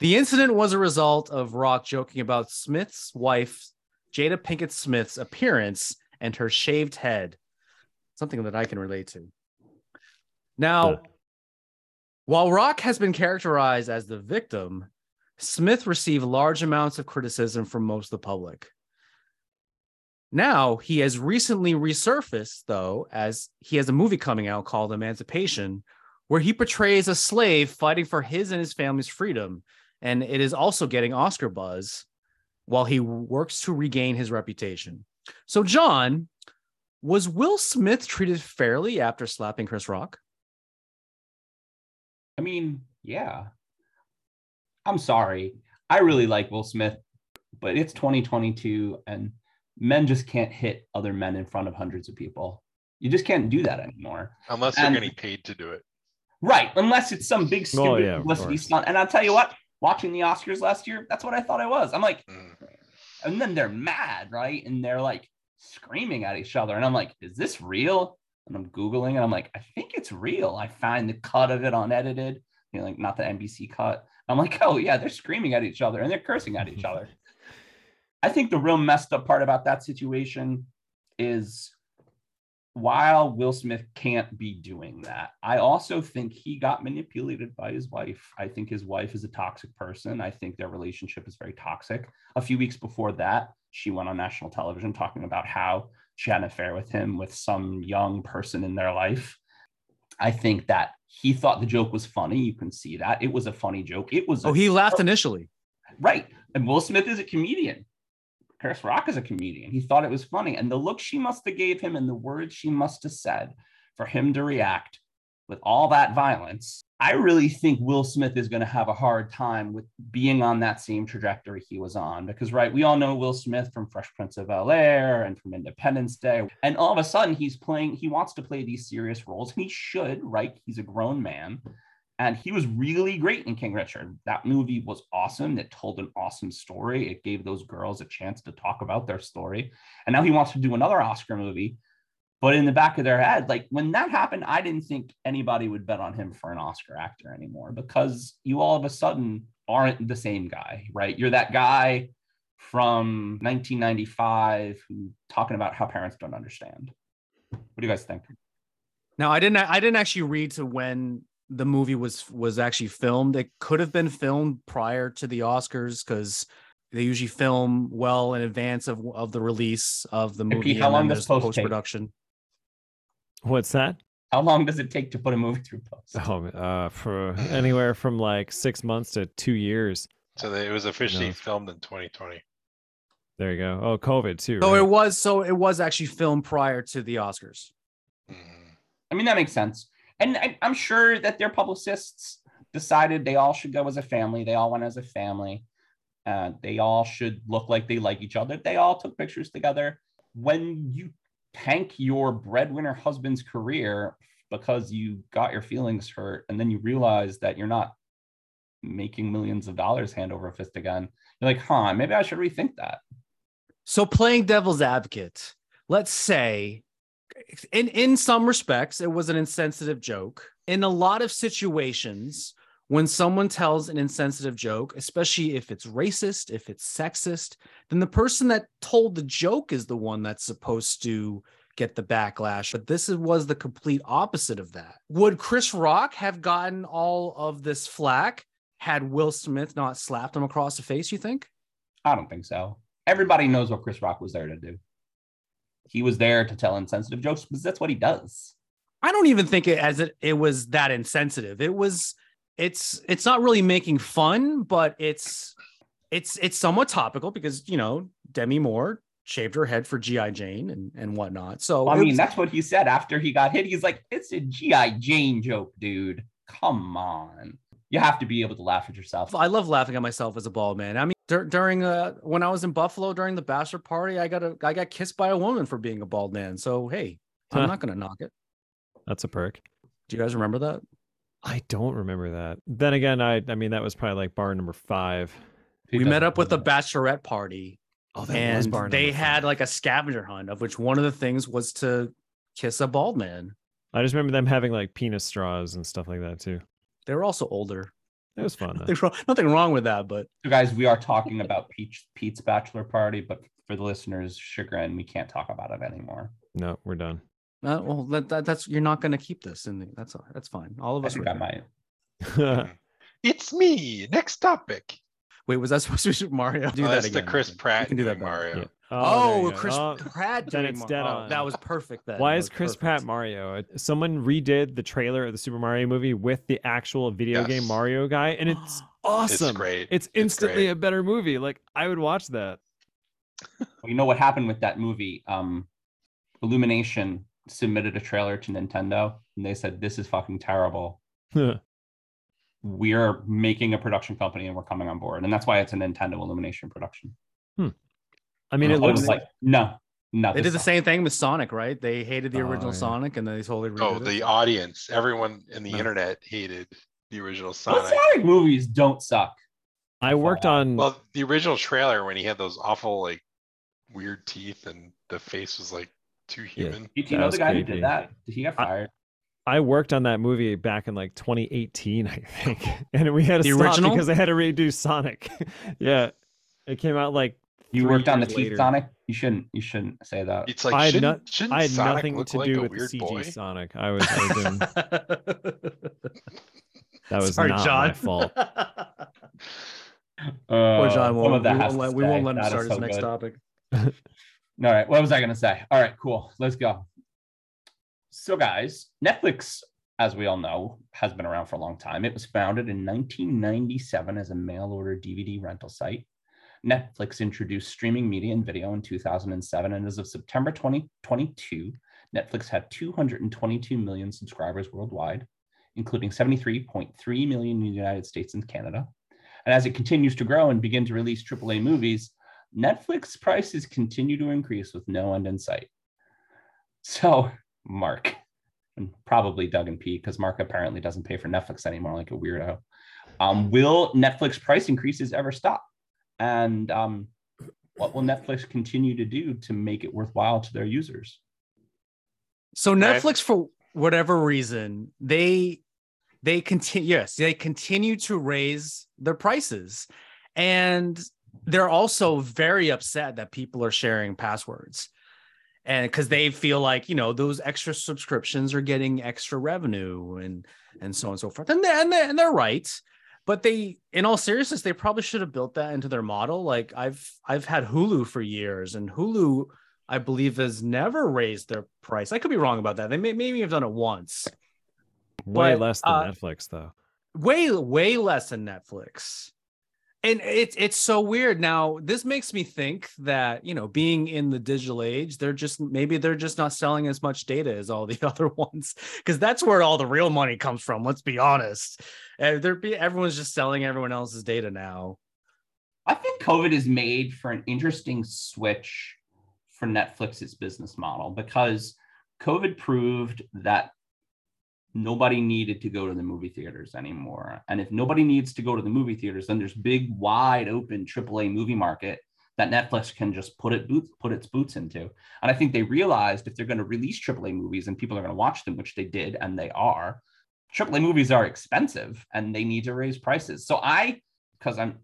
The incident was a result of Rock joking about Smith's wife, Jada Pinkett Smith's appearance and her shaved head, something that I can relate to. Now, Yeah. while Rock has been characterized as the victim, Smith received large amounts of criticism from most of the public. Now he has recently resurfaced, though, as he has a movie coming out called Emancipation, where he portrays a slave fighting for his and his family's freedom. And it is also getting Oscar buzz while he works to regain his reputation. So, John, was Will Smith treated fairly after slapping Chris Rock? I mean, yeah. I'm sorry. I really like Will Smith, but it's 2022 and men just can't hit other men in front of hundreds of people. You just can't do that anymore. Unless they're getting paid to do it. Right. Unless it's some big Well, stupid yeah, publicity stunt. And I'll tell you what, watching the Oscars last year, that's what I thought I was. I'm like, Mm. and then they're mad, right? And they're like screaming at each other. And I'm like, is this real? And I'm Googling and I'm like, I think it's real. I find the cut of it unedited, you know, like not the NBC cut. I'm like, oh yeah, they're screaming at each other and they're cursing at each other. I think the real messed up part about that situation is while Will Smith can't be doing that, I also think he got manipulated by his wife. I think his wife is a toxic person. I think their relationship is very toxic. A few weeks before that, she went on national television talking about how she had an affair with him with some young person in their life. I think that he thought the joke was funny. You can see that. It was a funny joke. It was a Oh, he laughed initially. Right. And Will Smith is a comedian. Chris Rock is a comedian. He thought it was funny. And the look she must have gave him and the words she must have said for him to react with all that violence, I really think Will Smith is going to have a hard time with being on that same trajectory he was on. Because, right, we all know Will Smith from Fresh Prince of Bel Air and from Independence Day. And all of a sudden, he's playing, he wants to play these serious roles, he should, right? He's a grown man. And he was really great in King Richard. That movie was awesome. It told an awesome story. It gave those girls a chance to talk about their story. And now he wants to do another Oscar movie. But in the back of their head, like when that happened, I didn't think anybody would bet on him for an Oscar actor anymore because you all of a sudden aren't the same guy, right? You're that guy from 1995 who talking about how parents don't understand. What do you guys think? Now, I didn't. I didn't actually read to when the movie was was actually filmed. It could have been filmed prior to the Oscars because they usually film well in advance of of the release of the Hey, movie. Pete, how long does post post take? production? What's that? How long does it take to put a movie through post? Oh, uh, for anywhere from like six months to two years. So they, it was officially No. filmed in 2020. There you go. Oh, COVID too. So right? it was. So it was actually filmed prior to the Oscars. Mhm. I mean, that makes sense. And I, I'm sure that their publicists decided they all should go as a family. They all went as a family. Uh, they all should look like they like each other. They all took pictures together. When you tank your breadwinner husband's career because you got your feelings hurt, and then you realize that you're not making millions of dollars hand over fist again, you're like, huh, maybe I should rethink that. So playing devil's advocate, let's say in in some respects it was an insensitive joke. In a lot of situations when someone tells an insensitive joke, especially if it's racist, if it's sexist, then the person that told the joke is the one that's supposed to get the backlash. But this was the complete opposite of that. Would Chris Rock have gotten all of this flack had Will Smith not slapped him across the face? You think? I don't think so. Everybody knows what Chris Rock was there to do. He was there to tell insensitive jokes because that's what he does. I don't even think it as it, it was that insensitive. It was it's it's not really making fun, but it's it's it's somewhat topical because you know Demi Moore shaved her head for GI Jane and and whatnot. So I mean, was- that's what he said after he got hit. He's like, "It's a GI Jane joke, dude. Come on, you have to be able to laugh at yourself." I love laughing at myself as a bald man. I mean, dur- during uh when I was in Buffalo during the bachelor party, I got a I got kissed by a woman for being a bald man. So hey, I'm not gonna knock it. That's a perk. Do you guys remember that? I don't remember that. Then again, I I mean that was probably like bar number five. Who we met up with the remember bachelorette party Oh, and they had like a scavenger hunt of which one of the things was to kiss a bald man. I just remember them having like penis straws and stuff like that too. They were also older. It was fun. Nothing wrong, nothing wrong with that, but So, guys, we are talking about Peach, Pete's bachelor party, but for the listeners' chagrin, we can't talk about it anymore. No, we're done. uh, well, that, that, that's you're not going to keep this, and that's all. That's fine. All of I us. think were I might. It's me. Next topic. Wait, was that supposed to be Super Mario? Do Oh, that that's the again. Chris You Pratt can do that. Mario. Yeah. Oh, there you go. Chris Oh, Pratt. then doing it's Mar- dead oh, on. That was perfect. Then Why That is was Chris perfect. Pratt Mario? Someone redid the trailer of the Super Mario movie with the actual video game Mario guy, and it's awesome. It's great. It's instantly great. a better movie. Like I would watch that. Well, you know what happened with that movie? Um, Illumination submitted a trailer to Nintendo, and they said, "This is fucking terrible. We're making a production company, and we're coming on board." And that's why it's a Nintendo Illumination production. Hmm. I mean, it looks was like, no, no. They this did the sucks." same thing with Sonic, right? They hated the Oh, original yeah. Sonic, and then they totally oh, redid Oh, it. the audience, everyone in the No. internet hated the original What Sonic. Sonic movies don't suck. I worked on. Well, the original trailer when he had those awful like weird teeth and the face was like too human. Do you know the guy who did that? Did he get I- fired? I worked on that movie back in like 2018, I think, and we had to The stop original? because they had to redo Sonic. yeah, it came out like You worked on the teeth later. Sonic. You shouldn't. You shouldn't say that. It's like I had, shouldn't, no- shouldn't I had Sonic nothing look to like do a with the CG boy? Sonic. I was, I was doing, that was Sorry, not John. my fault. Uh, Poor John some won't. We won't, let, we won't let him That is start his so next good. topic. All right. What was I going to say? All right, cool. Let's go. So, guys, Netflix, as we all know, has been around for a long time. It was founded in 1997 as a mail order DVD rental site. Netflix introduced streaming media and video in 2007. And as of September 2022, Netflix had 222 million subscribers worldwide, including 73.3 million in the United States and Canada. And as it continues to grow and begin to release AAA movies, Netflix prices continue to increase with no end in sight. So, Mark, and probably Doug and Pete, because Mark apparently doesn't pay for Netflix anymore like a weirdo. Um, will Netflix price increases ever stop? And um, what will Netflix continue to do to make it worthwhile to their users? So Netflix, for whatever reason, they they continue. Yes, they continue to raise their prices, and they're also very upset that people are sharing passwords, and because they feel like you know those extra subscriptions are getting extra revenue and and so on and so forth, and they and they're, and they're right. But they, in all seriousness, they probably should have built that into their model. Like I've I've had Hulu for years, and Hulu I believe has never raised their price. I could be wrong about that. They may maybe have done it once. Way But, less than uh, Netflix, though. Way way less than Netflix. And it's it's so weird. Now, this makes me think that, you know, being in the digital age, they're just maybe they're just not selling as much data as all the other ones because that's where all the real money comes from, let's be honest. And there be everyone's just selling everyone else's data now. I think COVID has made for an interesting switch for Netflix's business model because COVID proved that nobody needed to go to the movie theaters anymore. And if nobody needs to go to the movie theaters, then there's big, wide open AAA movie market that Netflix can just put it boots, put its boots into. And I think they realized if they're going to release AAA movies and people are going to watch them, which they did and they are, AAA movies are expensive and they need to raise prices. So I, because I'm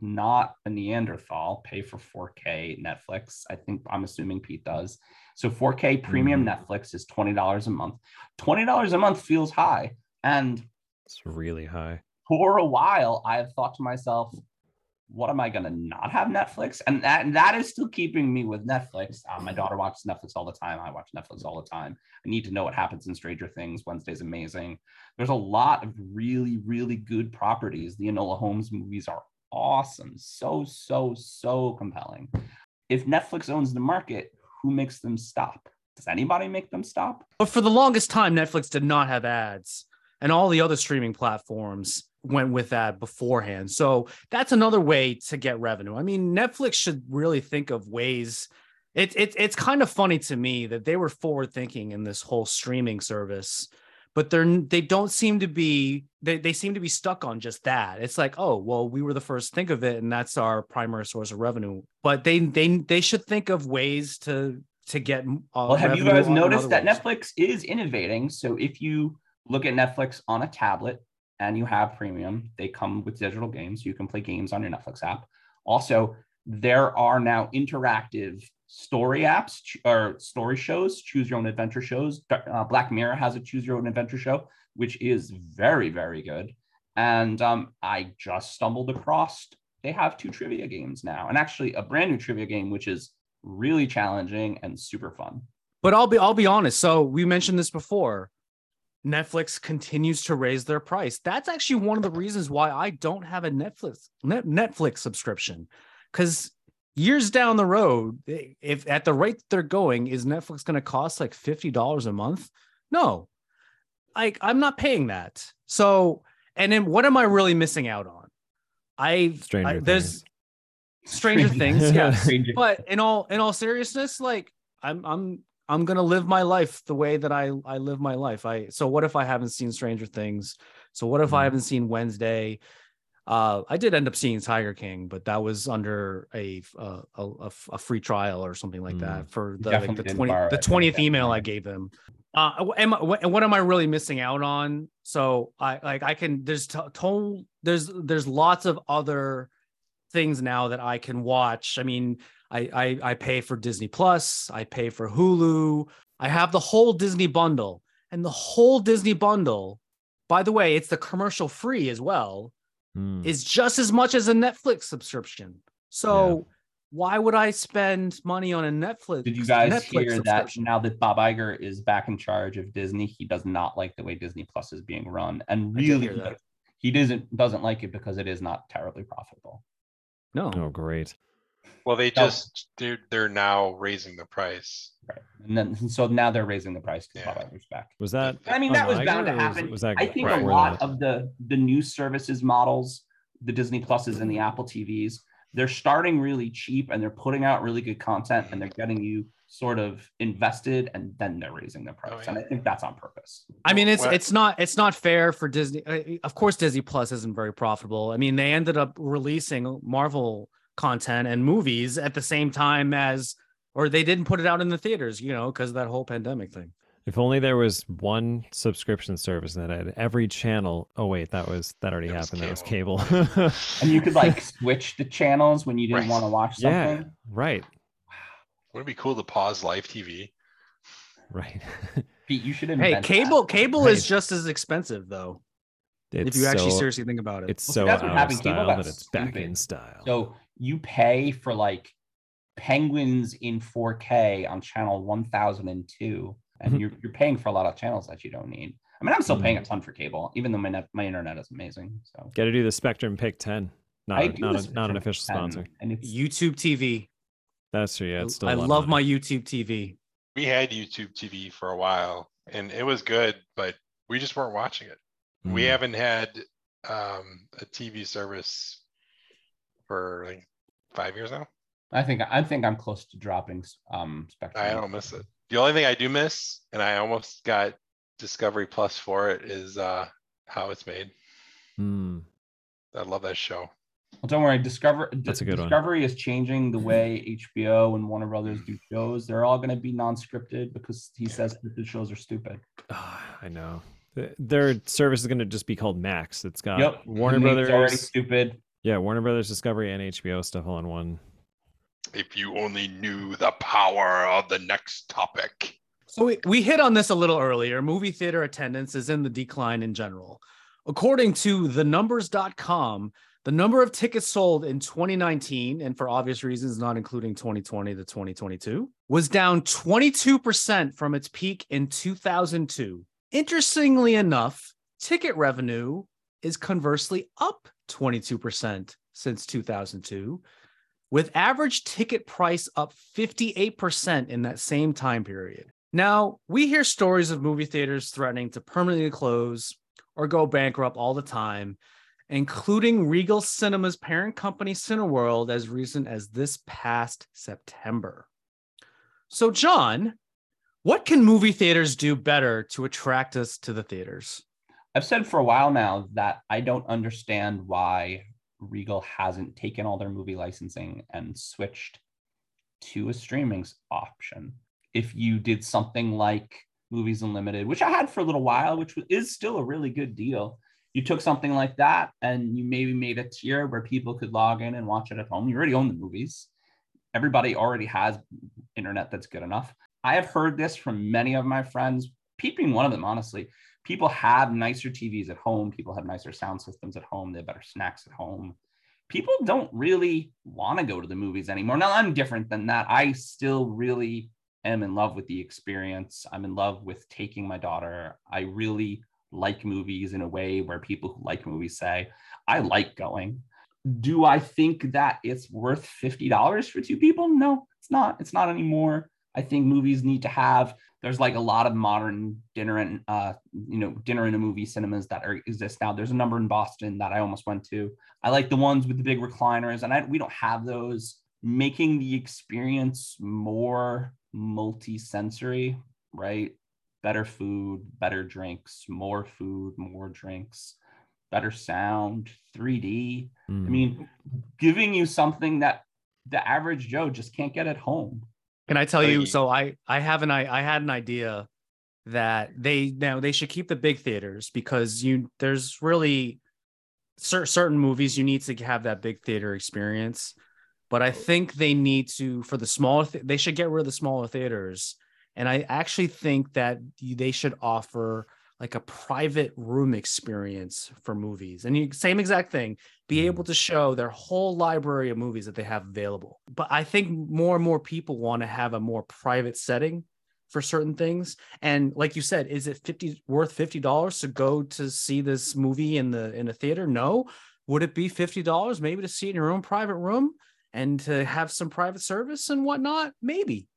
not a Neanderthal, pay for 4K Netflix. I think I'm assuming Pete does. So 4K premium Mhm. Netflix is $20 a month. $20 a month feels high. And It's really high. for a while, I have thought to myself, what am I going to not have Netflix? And that, and that is still keeping me with Netflix. Uh, my daughter watches Netflix all the time. I watch Netflix all the time. I need to know what happens in Stranger Things. Wednesday's amazing. There's a lot of really, really good properties. The Enola Holmes movies are awesome. So, so, so compelling. If Netflix owns the market, who makes them stop? Does anybody make them stop? But for the longest time, Netflix did not have ads, and all the other streaming platforms went with that beforehand. So that's another way to get revenue. I mean, Netflix should really think of ways. It, it, it's kind of funny to me that they were forward thinking in this whole streaming service, but they're they don't seem to be they, they seem to be stuck on just that. It's like, oh, well, we were the first to think of it, and that's our primary source of revenue. But they they they should think of ways to to get. Uh, Well, have you guys noticed that ways. Netflix is innovating? So if you look at Netflix on a tablet and you have premium, they come with digital games. You can play games on your Netflix app. Also, there are now interactive story apps or story shows, choose your own adventure shows. Uh, Black Mirror has a choose your own adventure show, which is very, very good. And um, I just stumbled across, they have two trivia games now, and actually a brand new trivia game, which is really challenging and super fun. But I'll be I'll be honest. So we mentioned this before. Netflix continues to raise their price. That's actually one of the reasons why I don't have a Netflix Netflix subscription. Because years down the road, if at the rate they're going, is Netflix going to cost like fifty dollars a month? No, like I'm not paying that. So, and then what am I really missing out on? I, Stranger I there's. Stranger Things, yes. Stranger- but in all in all seriousness like i'm i'm i'm gonna live my life the way that i i live my life i so what if i haven't seen stranger things so what if i Mhm. haven't seen wednesday uh i did end up seeing tiger king but that was under a uh, a, a, a free trial or something like that for the like the 20 borrow the. 20th email i gave them uh am I, what, what am i really missing out on so i like i can there's t- told there's there's lots of other things now that I can watch. I mean, I, I I pay for Disney Plus, I pay for Hulu, I have the whole Disney bundle, and the whole Disney bundle. By the way, it's the commercial free as well. Hmm. Is just as much as a Netflix subscription. So why would I spend money on a Netflix? Did you guys Netflix hear that now that Bob Iger is back in charge of Disney, he does not like the way Disney Plus is being run, and really he doesn't doesn't like it because it is not terribly profitable. No. Oh, great. Well, they No. just they're they're now raising the price. Right, and then and so now they're raising the price because Yeah. Bob Iger's back. Was that? I mean, on that was Iger, bound to or was- happen. Was, that I think right. a before lot that? of the the new services models, the Disney Pluses and the Apple TVs, they're starting really cheap and they're putting out really good content and they're getting you sort of invested and then they're raising the price. Oh, And. I think that's on purpose. I mean, it's Well- it's not it's not fair for Disney. Of course, Disney Plus isn't very profitable. I mean, they ended up releasing Marvel content and movies at the same time as, or they didn't put it out in the theaters, you know, because of that whole pandemic thing. If only there was one subscription service that had every channel. Oh wait, that was that already It was happened. That was cable. cable. And you could like switch the channels when you didn't Right. want to watch something. yeah, right, Would it be cool to pause live TV? right. Pete, you should Hey, invent that. cable cable is just as expensive though, It's if you actually so- seriously think about it. It's Well, see, so that's what out of happened. Cable style got that it's back stupid. in style. So you pay for like Penguins in 4K on channel 1002, and Mhm. you're, you're paying for a lot of channels that you don't need. I mean, I'm still Mhm. paying a ton for cable, even though my net, my internet is amazing. So Got to do the Spectrum Pick 10. Not, I a, do not, this a, not an official 10, sponsor. And it's, YouTube TV. That's true. Yeah, it's still. I a lot of love my. YouTube TV. We had YouTube TV for a while, and it was good, but we just weren't watching it. We Mm. haven't had um, a TV service for like five years now. I think I think I'm close to dropping um Spectrum. I don't miss it. The only thing I do miss, and I almost got Discovery Plus for it, is uh, how it's made. Mm. I love that show. Well, don't worry. Discover That's a good one. Discovery is changing the way HBO and Warner Brothers do shows. They're all going to be non-scripted because he says scripted shows are stupid. Ah, I know. Their service is going to just be called Max. It's got yep. Warner The name's already Brothers. stupid. Yeah, Warner Brothers Discovery and HBO stuff all in one. If you only knew the power of the next topic. So we, we hit on this a little earlier. Movie theater attendance is in the decline in general. According to thenumbers.com, the number of tickets sold in 2019, and for obvious reasons, not including 2020 to 2022, was down 22% from its peak in 2002. Interestingly enough, ticket revenue is conversely up 22% since 2002, with average ticket price up 58% in that same time period. Now, we hear stories of movie theaters threatening to permanently close or go bankrupt all the time, including Regal Cinema's parent company Cineworld as recent as this past September. So, John, what can movie theaters do better to attract us to the theaters? I've said for a while now that I don't understand why Regal hasn't taken all their movie licensing and switched to a streaming option. If you did something like Movies Unlimited, which I had for a little while, which is still a really good deal, you took something like that and you maybe made a tier where people could log in and watch it at home. You already own the movies. Everybody already has internet that's good enough. I have heard this from many of my friends, peeping one of them, honestly. People have nicer TVs at home. People have nicer sound systems at home. They have better snacks at home. People don't really want to go to the movies anymore. Now, I'm different than that. I still really am in love with the experience. I'm in love with taking my daughter. I really like movies in a way where people who like movies say, I like going. Do I think that it's worth $50 for two people? No, it's not. It's not anymore. I think movies need to have there's like a lot of modern dinner and uh you know dinner in a movie cinemas that are exist now. There's a number in Boston that I almost went to. I like the ones with the big recliners and I we don't have those making the experience more multi-sensory, right? Better food, better drinks, more food, more drinks, better sound, 3D. Mm. I mean, giving you something that the average Joe just can't get at home. Can I tell you? So I I have an I I had an idea that they now they should keep the big theaters because you there's really cer- certain movies you need to have that big theater experience. But I oh. think they need to for the smaller th- they should get rid of the smaller theaters. And I actually think that they should offer like a private room experience for movies. And you, same exact thing, be able mm. to show their whole library of movies that they have available. But I think more and more people want to have a more private setting for certain things. And like you said, is it 50 worth $50 to go to see this movie in the in a theater? No. Would it be $50 maybe to see it in your own private room and to have some private service and whatnot? Maybe.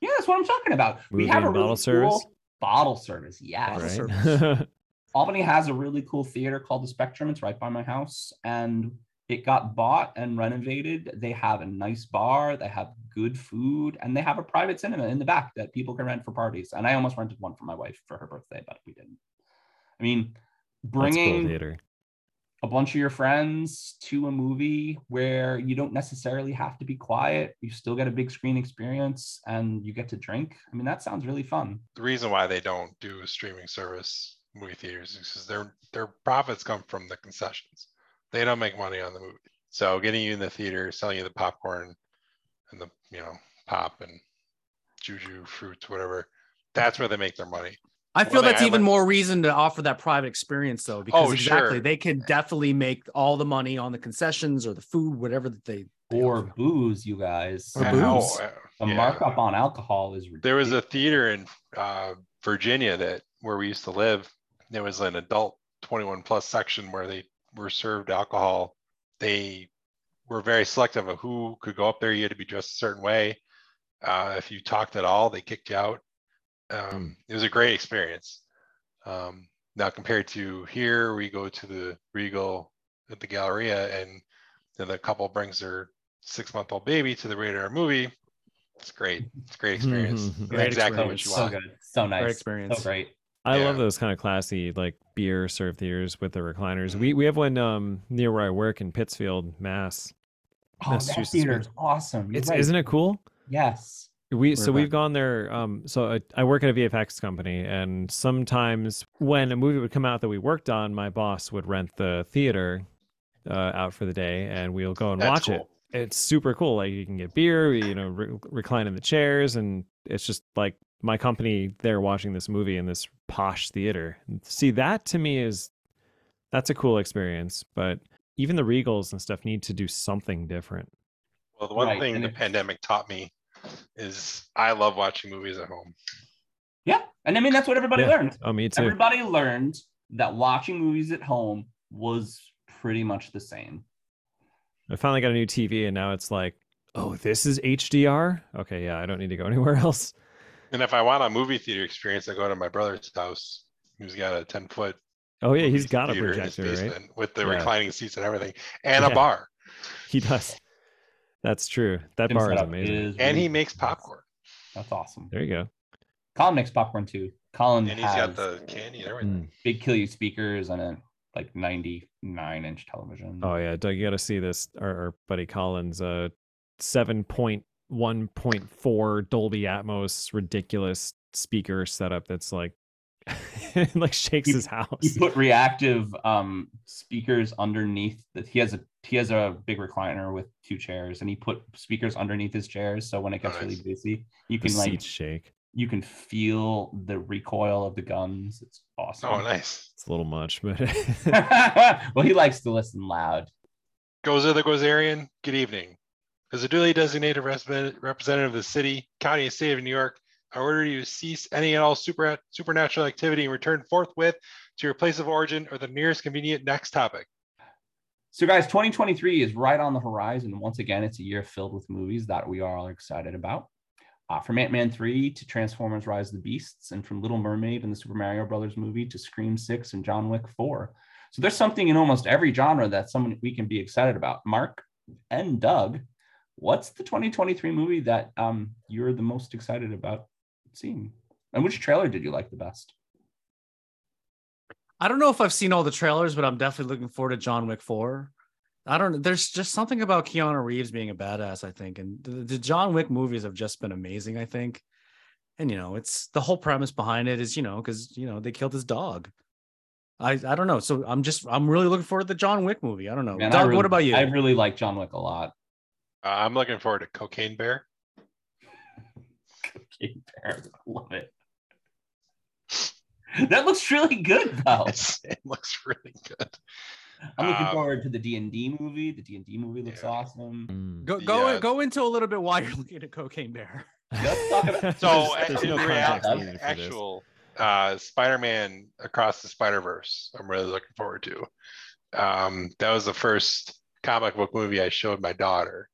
Yeah, that's what I'm talking about. we have a and really bottle service? Cool bottle service. Yes. Right? service. Albany has a really cool theater called the Spectrum. It's right by my house, and it got bought and renovated. They have a nice bar, they have good food, and they have a private cinema in the back that people can rent for parties. And I almost rented one for my wife for her birthday, but we didn't. I mean, That's cool bringing theater. A bunch of your friends to a movie where you don't necessarily have to be quiet, you still get a big screen experience, and you get to drink. I mean, that sounds really fun. The reason why they don't do a streaming service movie theaters is because their their profits come from the concessions. They don't make money on the movie. So getting you in the theater, selling you the popcorn and the you know pop and Jujyfruits, whatever, that's where they make their money. I feel Well, that's I even like- more reason to offer that private experience though, because Oh, exactly sure. they can definitely make all the money on the concessions or the food, whatever that they, they Or offer. booze, you guys. Or booze. oh, uh, The yeah. markup on alcohol is ridiculous. There was a theater in uh, Virginia that where we used to live. There was an adult 21 plus section where they were served alcohol. They were very selective of who could go up there. You had to be dressed a certain way. Uh, if you talked at all, they kicked you out. Um, It was a great experience. Um, now compared to here, we go to the Regal at the Galleria, and then the couple brings their six-month-old baby to the radar movie. It's great. It's a great experience. Great exactly experience. what you want. so good. So nice. Great experience. So great. I love those kind of classy like beer served theaters with the recliners. We we have one um near where I work in Pittsfield, Mass. Oh, that Massachusetts theater is awesome. You're It's right. isn't it cool? Yes. We so We're we've gone there. Um, so I, I work at a VFX company, and sometimes when a movie would come out that we worked on, my boss would rent the theater uh, out for the day, and we'll go and That's watch cool. it. it's super cool. Like you can get beer, you know, re- recline in the chairs, and it's just like my company there watching this movie in this posh theater. See, that to me is that's a cool experience. But even the Regals and stuff need to do something different. Well, the one Right, thing and the it's- pandemic taught me is I love watching movies at home. Yeah, and I mean that's what everybody Yeah. learned. Oh, me too. Everybody learned that watching movies at home was pretty much the same. I finally got a new TV, and now it's like, oh, this is HDR. Okay, yeah, I don't need to go anywhere else. And if I want a movie theater experience, I go to my brother's house. He's got a 10 foot Oh yeah, he's got a projector, right? basement with the Yeah. reclining seats and everything, and Yeah. a bar. He does. That's true. That Jim's bar is amazing. is And he makes popcorn. That's awesome. There you go. Colin makes popcorn too. Colin And he's has got the candy and everything. Mm. big kill you speakers and a like 99 inch television. Oh yeah, Doug, you got to see this. Our, our buddy Colin's, uh, seven point one point four Dolby Atmos, ridiculous speaker setup. That's like, like shakes He- his house. he put reactive um speakers underneath that he has a he has a big recliner with two chairs and he put speakers underneath his chairs so when it gets Oh, really nice. busy you the can like seats shake. you can feel the recoil of the guns it's awesome Oh, nice. It's a little much, but well he likes to listen loud Gozer the Gozerian, good evening. As a duly designated represent- representative of the city, county, and state of New York, I order you to cease any and all super, supernatural activity and return forthwith to your place of origin or the nearest convenient next topic. so guys 2023 is right on the horizon. Once again it's a year filled with movies that we are all excited about. Uh, from ant-man 3 to transformers rise of the beasts and from little mermaid and the super mario brothers movie to scream 6 and john wick 4 so there's something in almost every genre that someone we can be excited about. Mark and doug what's the 2023 movie that um, you're the most excited about seeing and which trailer did you like the best I don't know if I've seen all the trailers, but I'm definitely looking forward to John Wick 4. I don't know. There's just something about Keanu Reeves being a badass, I think. And the, the John Wick movies have just been amazing, I think. And, you know, it's the whole premise behind it is, you know, because, you know, they killed his dog. I, I don't know. So I'm just, I'm really looking forward to the John Wick movie. I don't know. Man, I Doug, really- what about you? i really like john wick a lot Uh, I'm looking forward to Cocaine Bear. Cocaine Bear. Love it. That looks really good, though. It's- it looks really good. I'm looking Um, forward to the D and D movie. The D and D movie looks Yeah. awesome. Mm. go go Yeah. go into a little bit why you're looking at Cocaine Bear. Let's talk about- So There's- there's in no reality, context needed for this. actual uh, Spider-Man Across the Spider-Verse, I'm really looking forward to. Um, that was the first comic book movie I showed my daughter,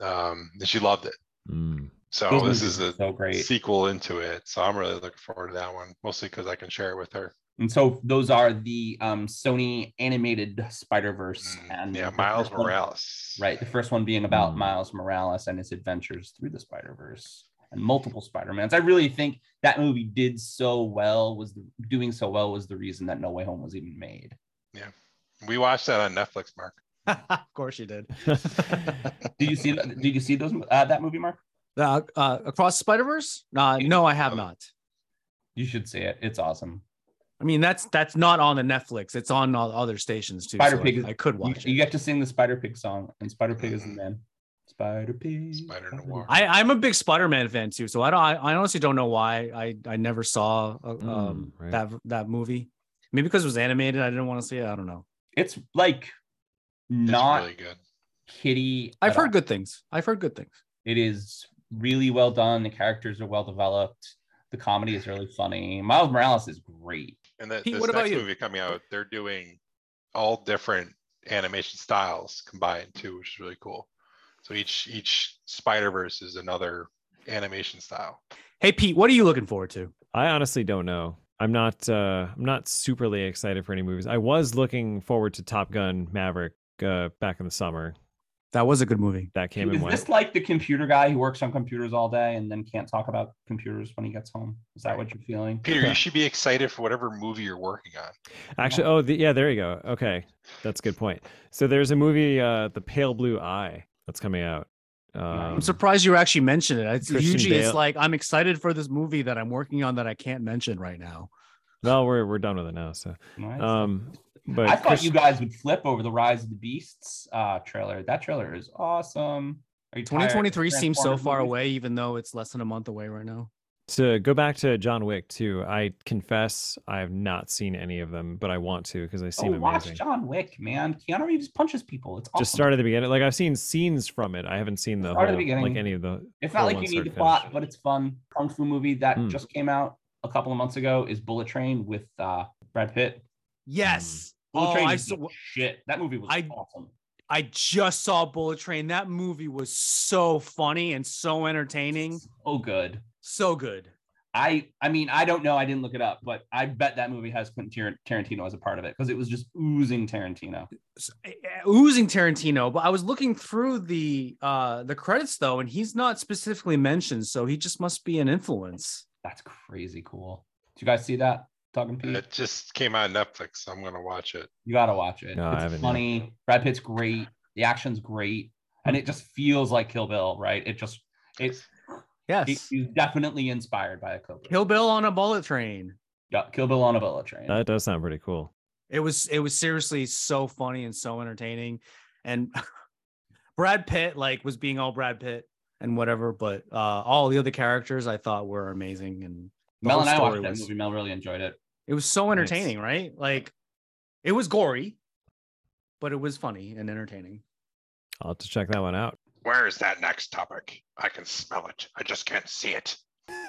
um, and she loved it. Mm. So Those this movies is are a so great. sequel into it. So I'm really looking forward to that one, mostly because I can share it with her. And so those are the um, Sony animated Spider Verse, Mm, and yeah, the Miles first one- Morales. right, the first one being about Mm. Miles Morales and his adventures through the Spider Verse and multiple Spider Mans. I really think that movie did so well. Was the, doing so well was the reason that No Way Home was even made. Yeah. We watched that on Netflix, Mark. of course you did. Did you see? that- Did you see those uh, that movie, Mark? Uh, uh, Across Spider Verse? Uh, no, I have not. You should see it. It's awesome. I mean, that's that's not on the Netflix. It's on all other stations too. Spider so Pig I, is- I could watch you it. get to sing the Spider Pig song, and Spider Pig is the Mhm. man. Spider Pig. Spider Noir. I, I'm a big Spider-Man fan too, so I don't. I, I honestly don't know why I I never saw uh, Mm, um right. that that movie. Maybe because it was animated, I didn't want to see it. I don't know. It's like It's not really good. kitty. I've heard all. good things. I've heard good things. It is really well done. The characters are well developed. The comedy is really funny. Miles Morales is great. And that Pete, this what about next you? movie coming out, they're doing all different animation styles combined too, which is really cool. So each each Spider Verse is another animation style. Hey Pete, what are you looking forward to? I honestly don't know. I'm not. Uh, I'm not superly excited for any movies. I was looking forward to Top Gun Maverick uh, back in the summer. That was a good movie. That came is and went. this like the computer guy who works on computers all day and then can't talk about computers when he gets home? Is that what you're feeling? Peter, you should be excited for whatever movie you're working on. Actually, oh the, yeah, there you go. Okay, that's a good point. So there's a movie, uh, The Pale Blue Eye, that's coming out. Um, I'm surprised you actually mentioned it. It's, Christian usually it's like I'm excited for this movie that I'm working on that I can't mention right now. Well, we're we're done with it now. So, Nice. um, But I thought Chris- you guys would flip over the Rise of the Beasts uh, trailer. That trailer is awesome. Are you tired of 2023 seems so far movies? away, even though it's less than a month away right now. to go back to John Wick too, I confess I have not seen any of them, but I want to because they Oh, seem watch amazing. John Wick, man. Keanu Reeves punches people. It's awesome. Just start at the beginning. Like I've seen scenes from it. I haven't seen the Start at the beginning. like any of the. It's not like you need the to plot, finish. but it's fun. Kung fu movie that Hmm. just came out a couple of months ago is Bullet Train with uh, Brad Pitt. Yes. Bullet Oh, Train I saw, shit. That movie was I- awesome. I just saw Bullet Train. That movie was so funny and so entertaining. Oh, good. So good. I I mean I don't know. I didn't look it up, but I bet that movie has Quentin Tarantino as a part of it because it was just oozing Tarantino. Eh, Oozing Tarantino, but I was looking through the uh the credits though, and he's not specifically mentioned, so he just must be an influence. That's crazy cool. Did you guys see that? Talking Pete, It just came out on Netflix. So I'm gonna watch it. you gotta watch it. No, it's haven't yet. funny. Brad Pitt's great. The action's great, and it just feels like Kill Bill, right? It just it's Yes. he- he's definitely inspired by a Kill Bill. Kill Bill on a bullet train. Yeah, Kill Bill on a bullet train. That does sound pretty cool. It was it was seriously so funny and so entertaining. And Brad Pitt like was being all Brad Pitt and whatever, but uh all the other characters I thought were amazing and Mel and I story watched that movie. Mel really enjoyed it. It was so Nice. entertaining, right? Like it was gory, but it was funny and entertaining. I'll have to check that one out. Where is that next topic? I can smell it. I just can't see it.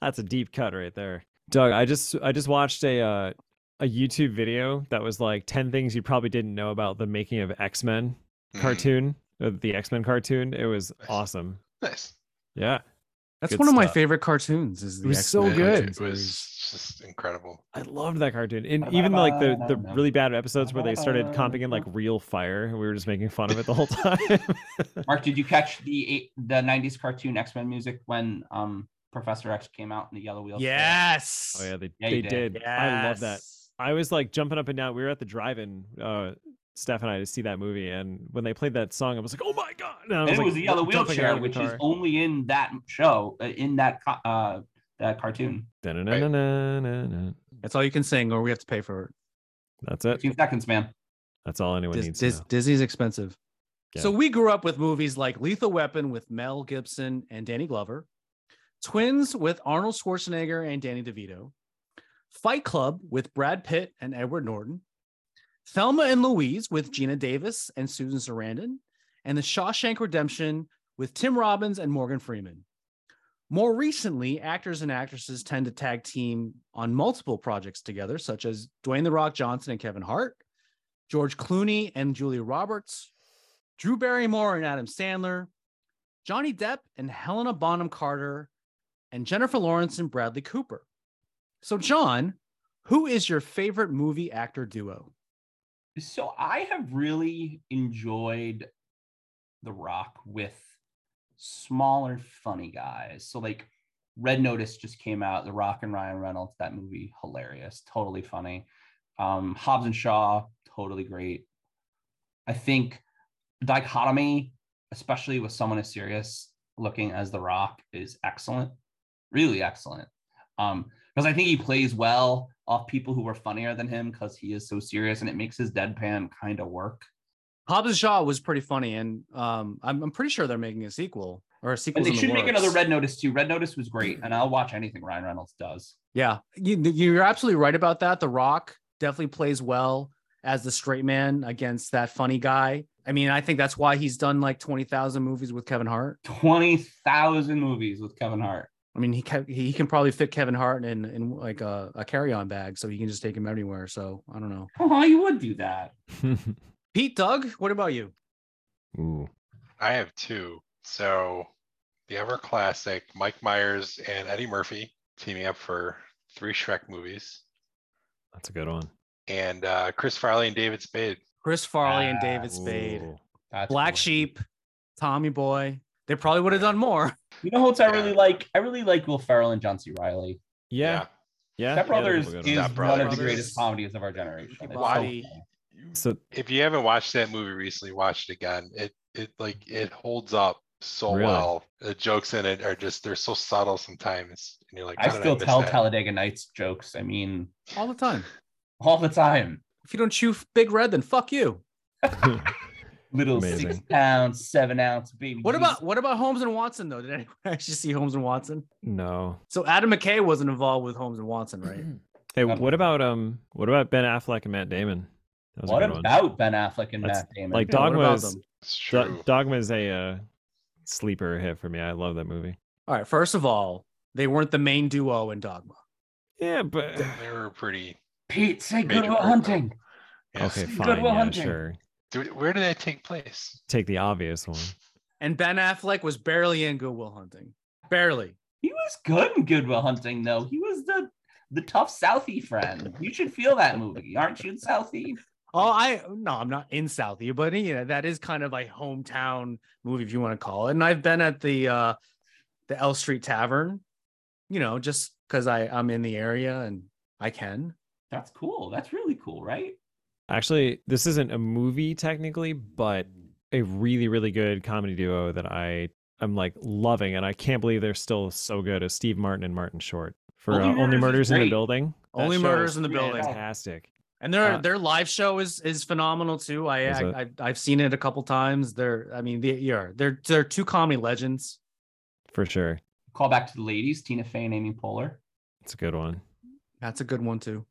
That's a deep cut right there. Doug, I just I just watched a uh, a YouTube video that was like 10 things you probably didn't know about the making of X-Men Mm, cartoon, uh, the X-Men cartoon. It was Nice. awesome. Nice. Yeah. That's Good one of my stuff. favorite cartoons. Is the was so X-Men good. It was just incredible. I loved that cartoon. And even like the the really bad episodes where they started comping in like real fire and we were just making fun of it the whole time. Mark, did you catch the eight, the '90s cartoon X Men music when um Professor X came out in the yellow wheel? Yes. oh yeah, they Yeah, they you did. did. I love that. I was like jumping up and down. We were at the drive-in, uh, Steph and I, to see that movie, and when they played that song, I was like, "Oh my god!" And, I And it like, was the yellow wheelchair, which is only in that show, uh, in that uh that cartoon. That's all you can sing, or we have to pay for it. That's it. 15 seconds, man. That's all anyone Dis- needs Dis- to know. Disney's expensive. Yeah. So we grew up with movies like Lethal Weapon with Mel Gibson and Danny Glover, Twins with Arnold Schwarzenegger and Danny DeVito, Fight Club with Brad Pitt and Edward Norton, Thelma and Louise with Geena Davis and Susan Sarandon, and The Shawshank Redemption with Tim Robbins and Morgan Freeman. More recently, actors and actresses tend to tag team on multiple projects together, such as Dwayne The Rock Johnson and Kevin Hart, George Clooney and Julia Roberts, Drew Barrymore and Adam Sandler, Johnny Depp and Helena Bonham Carter, and Jennifer Lawrence and Bradley Cooper. So, John, who is your favorite movie actor duo? So I have really enjoyed The Rock with smaller, funny guys. So like Red Notice just came out. The Rock and Ryan Reynolds. That movie hilarious, totally funny. Um, Hobbs and Shaw, totally great. I think dichotomy, especially with someone as serious looking as The Rock, is excellent, really excellent. Um, because I think he plays well off people who are funnier than him because he is so serious and it makes his deadpan kind of work. Hobbs and Shaw was pretty funny, and um, I'm, I'm pretty sure they're making a sequel or a sequel. They should make another Red Notice too. Red Notice was great, and I'll watch anything Ryan Reynolds does. Yeah, you, you're absolutely right about that. The Rock definitely plays well as the straight man against that funny guy. I mean, I think that's why he's done like 20,000 movies with Kevin Hart. Twenty thousand movies with Kevin Hart. I mean, he can, he can probably fit Kevin Hart in in like a, a carry on bag, so he can just take him anywhere. So I don't know. Oh, you would do that. Pete, Doug, what about you? Ooh, I have two. So the ever classic Mike Myers and Eddie Murphy teaming up for three Shrek movies, that's a good one. and uh, Chris Farley and David Spade. Chris Farley and Ah, David Spade, Ooh. Black cool. Sheep, Tommy Boy. They probably would have done more. You know what I Yeah. really like? I really like Will Ferrell and John C. Reilly. Yeah, yeah. Step yeah, Brothers they're is good Step one of the greatest comedies of our generation. Ricky so Bobby. funny. So If you haven't watched that movie recently, watch it again. It it like it holds up so Really? well. The jokes in it are just they're so subtle sometimes, and you're like, I still miss tell that?" Talladega Nights jokes. I mean, all the time. all the time. If you don't chew Big Red, then fuck you. Little Amazing. six pound, seven ounce baby. What Jesus. about what about Holmes and Watson though? Did anyone actually see Holmes and Watson? no. So Adam McKay wasn't involved with Holmes and Watson, right? Hey, Um, what about um? What about Ben Affleck and Matt Damon? That was a What good one. about Ben Affleck and That's- Matt Damon? like Dogma about is Do- true. Dogma is a uh, sleeper hit for me. I love that movie. All right. First of all, they weren't the main duo in Dogma. Yeah, but They were pretty. Pete, say Major Good Will. Hunting. Yes. okay, Good fine. Will Yeah, Hunting. sure. Dude, where did that take place? Take the obvious one. And Ben Affleck was barely in Good Will Hunting. Barely. He was good in Good Will Hunting, though. He was the the tough Southie friend. You should feel that movie, aren't you, In Southie? Oh, I no, I'm not in Southie, but you know that is kind of like hometown movie if you want to call it. And I've been at the uh the L Street Tavern, you know, just because I I'm in the area and I can. That's cool. That's really cool, right? Actually, this isn't a movie technically, but a really, really good comedy duo that I am like loving, and I can't believe they're still so good as Steve Martin and Martin Short for Only uh, Murders Only Murders in the. Building. That Only Murders in the Building. Fantastic. And their Uh, their live show is is phenomenal too. I, Is I, I I've seen it a couple times. They're I mean they yeah they're they're two comedy legends. For sure. Call back to the ladies, Tina Fey and Amy Poehler. It's a good one. That's a good one too.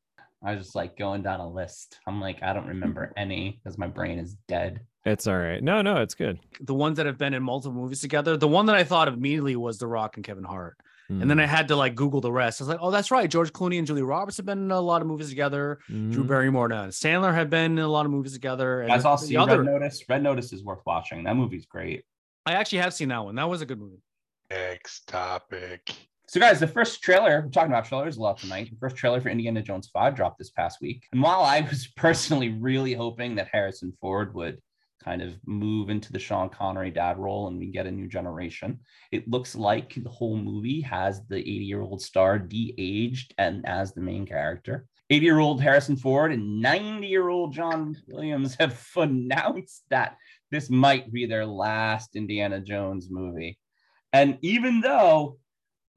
I was just like going down a list. I'm like, I don't remember any because my brain is dead. It's all right. No, no, it's good. The ones that have been in multiple movies together. The one that I thought of immediately was The Rock and Kevin Hart. And Mm. then I had to like Google the rest. I was like, oh, that's right. George Clooney and Julie Roberts have been in a lot of movies together. Drew Mhm. Barrymore and Sandler have been in a lot of movies together. And Guys, the- all the see other, Red Notice. Red Notice is worth watching. That movie's great. I actually have seen that one. That was a good movie. Next topic. So, guys, the first trailer, we're talking about trailers a lot tonight. The first trailer for Indiana Jones 5 dropped this past week. And while I was personally really hoping that Harrison Ford would kind of move into the Sean Connery dad role and we get a new generation, it looks like the whole movie has the 80 year old star de aged and as the main character. 80 year old Harrison Ford and 90 year old John Williams have announced that this might be their last Indiana Jones movie. And even though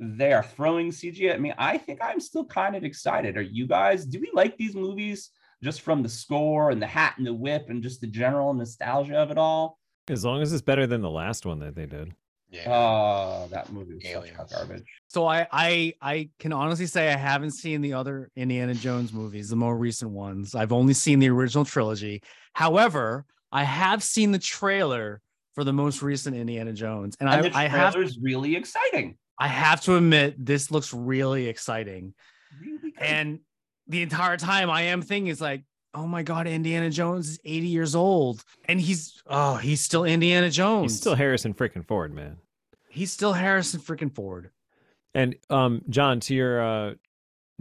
they are throwing CG at me, I think I'm still kind of excited. Are you guys? Do we like these movies just from the score and the hat and the whip and just the general nostalgia of it all? As long as it's better than the last one that they did. Yeah. Oh, that movie was Aliens. hot garbage. So I I I can honestly say I haven't seen the other Indiana Jones movies, the more recent ones. I've only seen the original trilogy. However, I have seen the trailer for the most recent Indiana Jones, and, And I the I have trailer's really exciting. I have to admit this looks really exciting. Really. And the entire time I am thinking it's like, oh my god, Indiana Jones is 80 years old, and he's oh he's still Indiana Jones. He's still Harrison freaking Ford, man. he's still Harrison freaking Ford. And um, John, to your uh,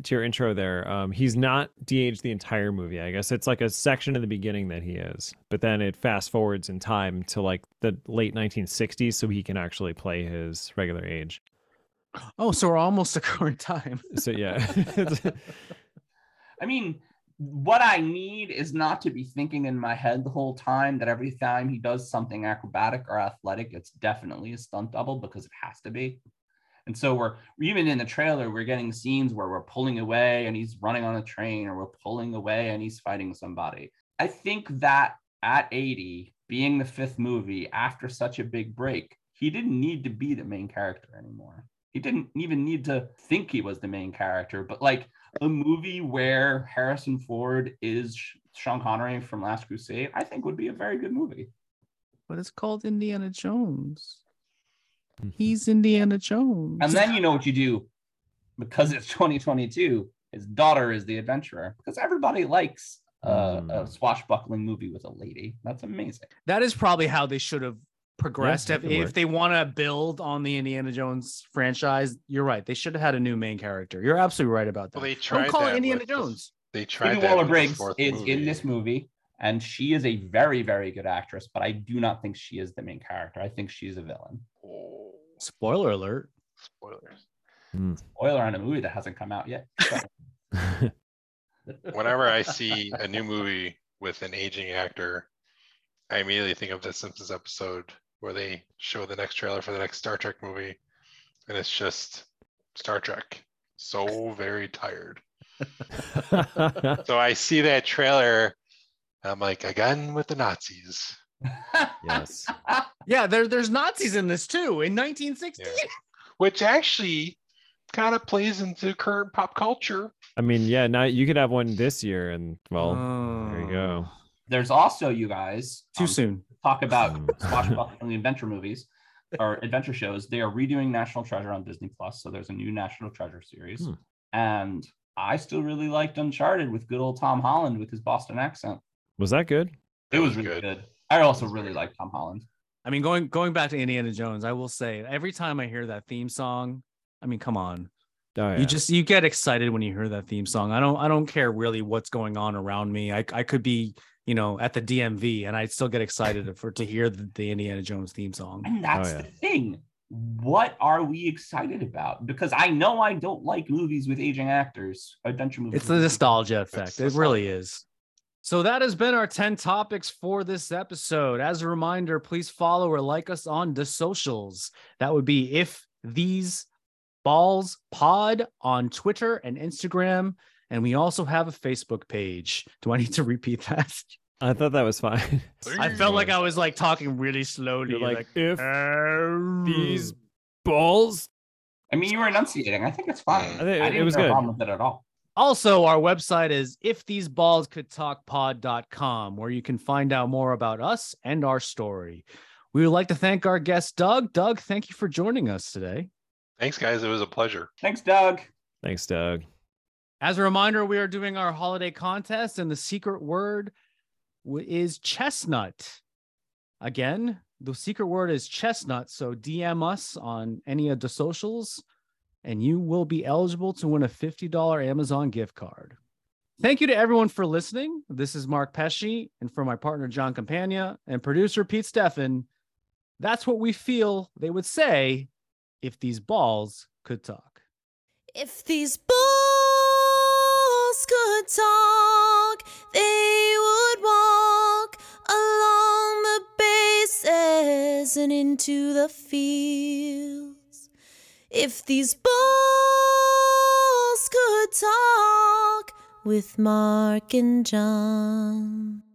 to your intro there, um, he's not de-aged the entire movie. I guess it's like a section in the beginning that he is, but then it fast forwards in time to like the late 1960s, so he can actually play his regular age. Oh, so we're almost to current time. So yeah, I mean, what I need is not to be thinking in my head the whole time that every time he does something acrobatic or athletic, it's definitely a stunt double because it has to be. And so we're even in the trailer, we're getting scenes where we're pulling away and he's running on a train, or we're pulling away and he's fighting somebody. I think that at 80, being the fifth movie after such a big break, he didn't need to be the main character anymore. He didn't even need to think he was the main character, but like a movie where Harrison Ford is Sean Connery from Last Crusade, I think would be a very good movie. But it's called Indiana Jones. He's Indiana Jones. And then you know what you do because it's 2022. His daughter is the adventurer because everybody likes uh, a Mm. swashbuckling movie with a lady. That's amazing. that is probably how they should have progressed. Yeah, if, if they want to build on the Indiana Jones franchise, you're right. They should have had a new main character. You're absolutely right about that. Well, they Don't call that it Indiana with the- Jones. They tried Phoebe that Waller the Briggs is movie. in this movie, and she is a very, very good actress, but I do not think she is the main character. I think she's a villain. Oh, Spoiler alert. spoilers. Hmm. Spoiler on a movie that hasn't come out yet. Whenever I see a new movie with an aging actor, I immediately think of the Simpsons episode where they show the next trailer for the next Star Trek movie, and it's just Star Trek. So very tired. So I see that trailer. I'm like, again with the Nazis. yes. Yeah, there, there's Nazis in this too in 1960, Yeah. Which actually kind of plays into current pop culture. I mean, yeah, now you could have one this year, and well, there you go. Oh. There's also you guys Too um, soon. talk about swashbuckling adventure movies or adventure shows. They are redoing National Treasure on Disney Plus, so there's a new National Treasure series. Hmm. And I still really liked Uncharted with good old Tom Holland with his Boston accent. Was that good? It was was really good. good. I also really like Tom Holland. I mean, going going back to Indiana Jones, I will say every time I hear that theme song, I mean, come on, Oh, yeah. you just you get excited when you hear that theme song. I don't I don't care really what's going on around me. I I could be you know at the DMV and I'd still get excited for to hear the, the Indiana Jones theme song. And oh, that's yeah. the thing. What are we excited about? Because I know I don't like movies with aging actors, adventure movies. It's the nostalgia effect. It's It really is. So that has been our 10 topics for this episode. As a reminder, please follow or like us on the socials. That would be if these balls pod on Twitter and Instagram. And we also have a Facebook page. Do I need to repeat that? I thought that was fine. I felt like I was like talking really slowly. You're like, if "Oh." these balls. I mean, you were enunciating. I think it's fine. I think it- didn't it was have a problem with it at all. Also, our website is if these balls could talk pod.com, where you can find out more about us and our story. We would like to thank our guest, Doug. Doug, thank you for joining us today. Thanks, guys. It was a pleasure. Thanks, Doug. Thanks, Doug. As a reminder, we are doing our holiday contest, and the secret word is chestnut. Again, the secret word is chestnut. So DM us on any of the socials, and you will be eligible to win a $50 Amazon gift card. Thank you to everyone for listening. This is Mark Pesci, and for my partner, John Campagna, and producer, Pete Steffen. That's what we feel they would say if these balls could talk. If these balls could talk, they would walk along the bases and into the fields. If these balls could talk with Mark and John.